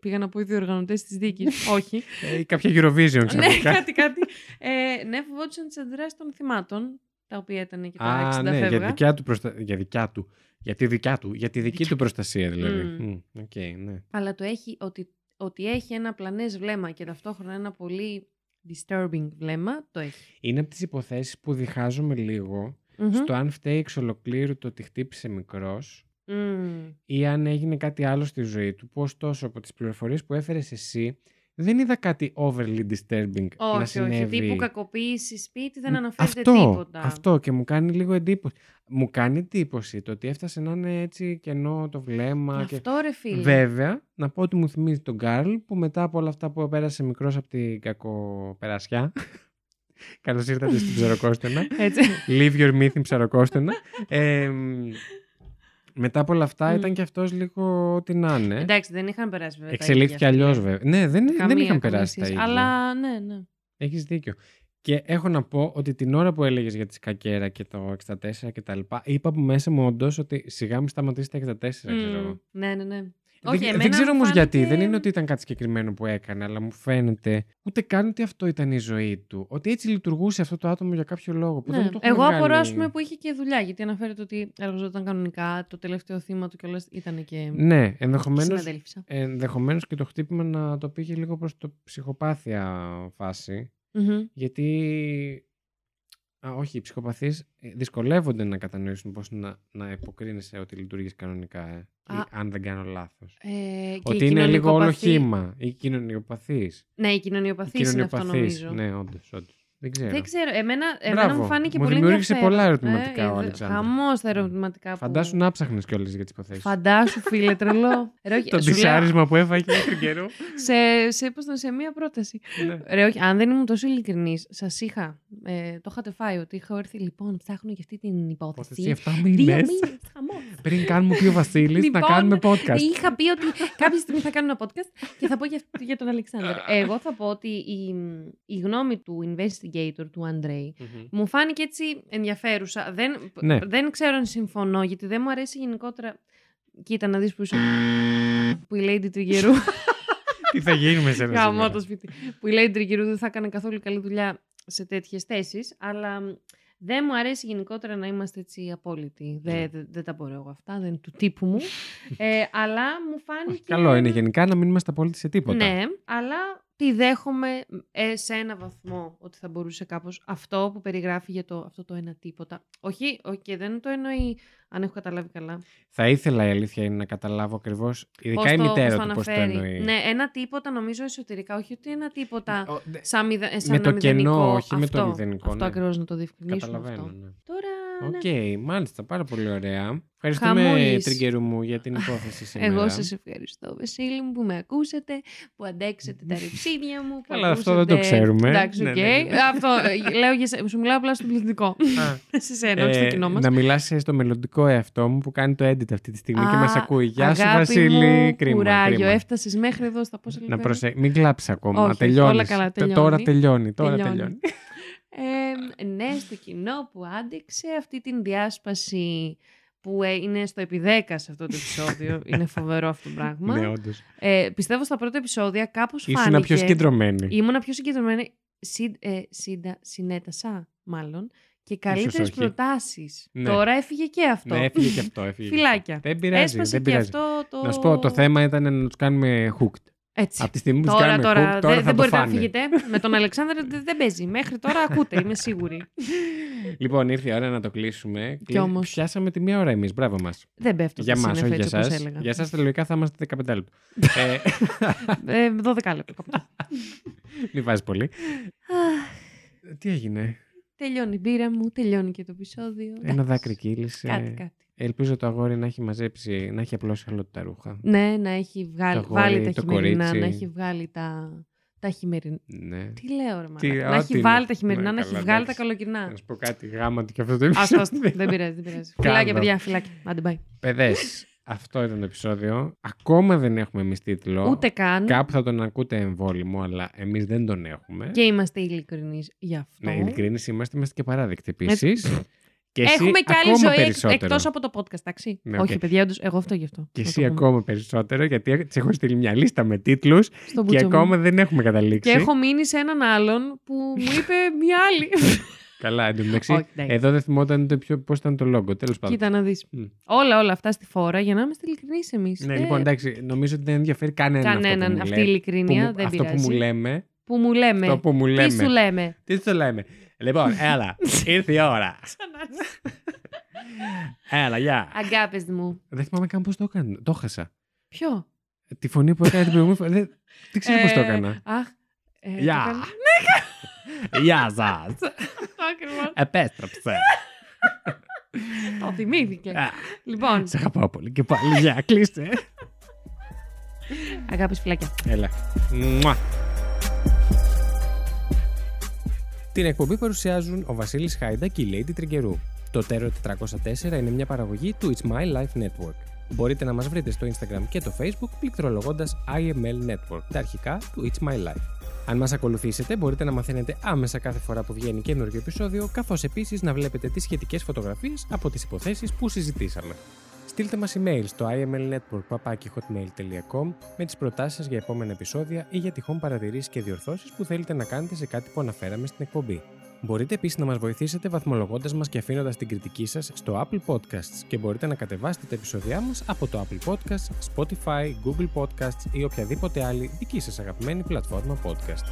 Πήγα να πω οι διοργανωτές της δίκης. όχι. Ε, κάποια Eurovision ναι, ξαφνικά. κάτι, κάτι. Ε, ναι, φοβόντουσαν τις αντιδράσεις των θυμάτων, τα οποία ήταν και τα Α, 60 ναι, για φεύγα. δικιά του προστα... Για δικιά του. Για τη δικιά του. Για τη δική του προστασία δηλαδή. Μμ. Μμ, Οκ, ναι. αλλά το έχει ότι, ότι έχει ένα απλανές βλέμμα και ταυτόχρονα ένα πολύ disturbing βλέμμα, το έχει. Είναι από τις υποθέσεις που διχάζομαι λίγο Μμμ. στο αν φταίει εξ ολοκλήρου το ότι χτύπησε μικρός Μμμ. ή αν έγινε κάτι άλλο στη ζωή του. Που ωστόσο από τις πληροφορίες που έφερες εσύ δεν είδα κάτι overly disturbing να Όχι, όχι. συνέβη. Τύπου κακοποίηση σπίτι δεν αναφέρεται αυτό, τίποτα. Αυτό και μου κάνει λίγο εντύπωση. Μου κάνει εντύπωση το ότι έφτασε να είναι έτσι κενό το βλέμμα. Και... Αυτό ρε φίλε. Βέβαια, να πω ότι μου θυμίζει τον Καρλ που μετά από όλα αυτά που πέρασε μικρός από την κακοπερασιά. Καλώς ήρθατε στην Ψαροκόστενα. Έτσι. Leave your myth in Ψαροκόστενα. Ε, μ, Μετά από όλα αυτά Μμ. ήταν και αυτός λίγο ό,τι να είναι. Εντάξει, δεν είχαν περάσει βέβαια. τα Εξελίχθηκε ίδια αλλιώς αυτοί. βέβαια. Ναι, δεν, δεν Καμία, είχαν καμία περάσει τα σχέση. ίδια. Αλλά ναι, ναι. Έχεις δίκιο. Και έχω να πω ότι την ώρα που έλεγες για τη σκακέρα και το 64 και τα λοιπά, είπα από μέσα μου όντως ότι σιγά μην σταματήσει τα 64, ξέρω Μμ, εγώ. Ναι, ναι, ναι. Δεν, Όχι, δεν εμένα ξέρω μου όμως γιατί. φάνηκε- Δεν είναι ότι ήταν κάτι συγκεκριμένο που έκανε, αλλά μου φαίνεται ούτε καν ότι αυτό ήταν η ζωή του. Ότι έτσι λειτουργούσε αυτό το άτομο για κάποιο λόγο. Που Ναι. δεν το έχουν Εγώ απορώ, βγάλει. ας πούμε, που είχε και δουλειά. Γιατί αναφέρεται ότι εργαζόταν κανονικά. Το τελευταίο θύμα του κιόλας ήταν και. Ναι, ενδεχομένω Συναδέλφισσα. ενδεχομένως και το χτύπημα να το πήγε λίγο προς το ψυχοπάθεια φάση. Μμμ. Γιατί. Α, όχι, οι ψυχοπαθείς ε, δυσκολεύονται να κατανοήσουν πώς να, να υποκρίνεσαι ότι λειτουργείς κανονικά, ε. Ή Α. αν δεν κάνω λάθος. Ε, και ότι η είναι λίγο όλο κοινωνικοπαθή- χήμα. Ή κοινωνιοπαθείς. Ναι, η κοινωνιοπαθή είναι αυτό νομίζω. Ναι, όντως, όντως. Δεν ξέρω. Δεν ξέρω. Εμένα, εμένα Μπράβο. μου φάνηκε Μου πολύ δημιούργησε ενδιαφέρον. πολλά ερωτηματικά ο ε, Αλεξάνδρου. Χαμός τα ερωτηματικά που... Φαντάσου να ψάχνεις κιόλας για τις υποθέσεις. Φαντάσου, φίλε, τρελό. Ρε, όχι, Το σου λέω, τυσάρισμα που έφαγε τον καιρό. σε, σε, πώς το- σε μία πρόταση. ναι. Ρε, όχι, αν δεν ήμουν τόσο ειλικρινής, σας είχα. Ε, το είχατε φάει ότι είχα έρθει. Λοιπόν, ψάχνω για αυτή την Υπόθεση υπόθεση. 7 Δύο μήνες. μήνε. Χαμός. Πριν καν μου πει ο Βασίλης να Λοιπόν, κάνουμε podcast. Είχα πει ότι κάποια στιγμή θα κάνω ένα podcast και θα πω για, για τον Αλεξάνδρ. Εγώ θα πω ότι η, η γνώμη του investigator, του Αντρέη, Μμμ. μου φάνηκε έτσι ενδιαφέρουσα. Δεν, Ναι. δεν ξέρω αν συμφωνώ, γιατί δεν μου αρέσει γενικότερα. Κοίτα να δεις που είσαι. που η Lady Τριγερού. Τι θα γίνουμε σε ένα Γαμώ σήμερα. το σπίτι. Που η Lady Τριγερού δεν θα έκανε καθόλου καλή δουλειά σε τέτοιες θέσεις, αλλά μ, δεν μου αρέσει γενικότερα να είμαστε έτσι απόλυτοι. Ναι. Δεν, δεν, δεν τα μπορώ εγώ αυτά, δεν είναι του τύπου μου. ε, αλλά μου φάνηκε... Καλό είναι γενικά να μην είμαστε απόλυτοι σε τίποτα. Ναι, αλλά τη δέχομαι ε, σε ένα βαθμό ότι θα μπορούσε κάπως αυτό που περιγράφει για το, αυτό το ένα τίποτα. Όχι, όχι, και δεν το εννοεί αν έχω καταλάβει καλά. Θα ήθελα η αλήθεια είναι να καταλάβω ακριβώς, ειδικά Πώς η το- μητέρα πώς του, πώς το αναφέρει. εννοεί. Ναι, ένα τίποτα νομίζω εσωτερικά, όχι ότι ένα τίποτα Ο- δε- σαν, μηδε, ε, σαν Με το ένα μηδενικό. κενό, όχι με το Αυτό, μηδενικό, Αυτό ναι. ακριβώς να το διευκρινίσουμε Καταλαβαίνω. αυτό. ναι. Τώρα, Οκ, ναι. μάλιστα, πάρα πολύ ωραία. Ευχαριστούμε, Χαμούλης. Τριγκερού μου, για την υπόθεση σήμερα. Εγώ σας ευχαριστώ, Βασίλη μου, που με ακούσατε, που αντέξετε τα ρεψίδια μου. Που Καλά, αυτό δεν το ακούσατε- ξέρουμε. Εντάξει, Ναι, οκ. ναι, ναι. Αυτό, ε, λέω για σε- σου μιλάω απλά στον πληθυντικό. Α, Σε σένα, όχι στο ε, κοινό μας. να μιλάς στο μελλοντικό εαυτό μου που κάνει το edit αυτή τη στιγμή και Α, μας ακούει. Γεια σου αγάπη Βασίλη, μου, κρίμα. κουράγιο, κρίμα. έφτασες μέχρι εδώ στα πόσα λεπτά; Να προσε... Μην κλάψεις ακόμα. Όχι, τελειώνεις. όλα καλά, Τε- Τώρα τελειώνει. Τώρα Τελειώνει. Τελειώνει. Ε, ναι, στο κοινό που άντεξε αυτή την διάσπαση που ε, είναι στο επί 10 σε αυτό το επεισόδιο. είναι φοβερό αυτό το πράγμα. ναι, όντως. ε, πιστεύω στα πρώτα επεισόδια κάπως Ήσουν φάνηκε... πιο συγκεντρωμένη. Ήμουνα πιο συγκεντρωμένη. Συν, ε, σύντα, συνέτασα, μάλλον. Και καλύτερες όχι. προτάσεις. Ναι. Τώρα έφυγε και αυτό. Ναι, έφυγε και αυτό. Έφυγε και Φιλάκια. αυτό. Δεν πειράζει. Έσπασε δεν και πειράζει. αυτό το. Να σου πω, το θέμα ήταν να τους κάνουμε hooked. Έτσι. Από τη στιγμή που του Τώρα, κάνουμε τώρα, hooked, δεν- τώρα δεν θα το μπορείτε να φάνε. φύγετε. Με τον Αλεξάνδρα δεν, δεν παίζει. Μέχρι τώρα ακούτε, είμαι σίγουρη. Λοιπόν, ήρθε η ώρα να το κλείσουμε. Κι όμως. Πιάσαμε τη μία ώρα εμείς. Μπράβο μας. δεν πέφτω Για στα μας, όχι σύννεφα, για έτσι όπως εσά. έλεγα. Για εσά τελικά θα είμαστε 15 λεπτά. ε, Ε, 12 λεπτά. κάπου. μην βάζεις πολύ. Αχ, Τι έγινε; τελειώνει η μπύρα μου, τελειώνει και το επεισόδιο. Ένα Εντάξει. δάκρυ κύλησε. Κάτι, κάτι. Ελπίζω το αγόρι να έχει μαζέψει, να έχει απλώσει άλλο τα ρούχα. Ναι, να έχει βγάλει, Το αγόρι, βάλει τα το χειμερινά, κορίτσι. να έχει βγάλει τα, τα χειμερινά. Ναι. Τι λέω, ρε Τι, μαλάκα. ό,τι Να έχει είναι. βάλει τα χειμερινά, Ναι, να έχει καλά, βγάλει τα εντάξει. καλοκαιρινά. Να σου πω κάτι γάμα του και αυτό το Άστο, επεισόδιο. άστο. Δεν πειράζει, δεν πειράζει. Κάνω. Φιλάκια, παιδιά, φιλάκια. Άντε, bye. Παιδέ, αυτό ήταν το επεισόδιο. Ακόμα δεν έχουμε εμείς τίτλο. Ούτε καν. Κάπου θα τον ακούτε εμβόλιμο, αλλά εμείς δεν τον έχουμε. Και είμαστε ειλικρινείς γι' αυτό. Ναι, ειλικρινείς είμαστε, είμαστε και απαράδεκτοι επίσης. Και εσύ Έχουμε και άλλη ακόμα ζωή περισσότερο. εκτός από το podcast, εντάξει. Ναι, Όχι, οκ. παιδιά, όντως, εγώ αυτό γι' αυτό. Και Να εσύ το πούμε. ακόμα περισσότερο, γιατί τη έχω στείλει μια λίστα με τίτλους Στον και μπούτσο μου. ακόμα δεν έχουμε καταλήξει. Και έχω μείνει σε έναν άλλον που μου είπε μια άλλη. Καλά, εντωμεταξύ. Όχι, εντάξει. Εδώ δεν θυμόταν πώς ήταν το λόγο. Τέλος πάντων. Κοίτα να δεις. Μμ. Όλα, όλα αυτά στη φόρα για να είμαστε ειλικρινείς εμείς. Ναι, λοιπόν, εντάξει, νομίζω ότι δεν ενδιαφέρει κανέναν. Κανέναν. αυτό που μου Αυτή η λέει. ειλικρίνεια Που μου- δεν Αυτό πειράζει. που μου λέμε. Που μου λέμε. Αυτό που μου λέμε. Τι σου λέμε; Τι σου λέμε; Λοιπόν, έλα. ήρθε η ώρα. έλα, γεια. Αγκάπες μου. Δεν θυμάμαι καν πώς το έκανα. Το χάσα. Ποιο; Τη φωνή που έκανε την προηγούμενη φορά. Δεν, δεν ξέρω πώς το Ε, έκανα. Αχ. ε, το Γεια. έκανα- Γεια σα. Αυτό ακριβώς. Επέστρεψε. Το θυμήθηκε. Α, Λοιπόν, Σε αγαπάω πολύ και πάλι. Γεια, κλείστε. αγάπης φυλάκια. Έλα. Μουα. Την εκπομπή παρουσιάζουν ο Βασίλης Χάιντα και η Lady Τριγκερού. Το Terror 404 είναι μια παραγωγή του It's My Life Network. Μπορείτε να μας βρείτε στο Instagram και το Facebook πληκτρολογώντας IML Network, τα αρχικά του It's My Life. Αν μας ακολουθήσετε, μπορείτε να μαθαίνετε άμεσα κάθε φορά που βγαίνει καινούργιο επεισόδιο, καθώς επίσης να βλέπετε τις σχετικές φωτογραφίες από τις υποθέσεις που συζητήσαμε. Στείλτε μας email στο imlnetwork.hotmail.com με τις προτάσεις σας για επόμενα επεισόδια ή για τυχόν παρατηρήσεις και διορθώσεις που θέλετε να κάνετε σε κάτι που αναφέραμε στην εκπομπή. Μπορείτε επίσης να μας βοηθήσετε βαθμολογώντας μας και αφήνοντας την κριτική σας στο Apple Podcasts και μπορείτε να κατεβάσετε τα επεισόδια μας από το Apple Podcasts, Spotify, Google Podcasts ή οποιαδήποτε άλλη δική σας αγαπημένη πλατφόρμα podcast.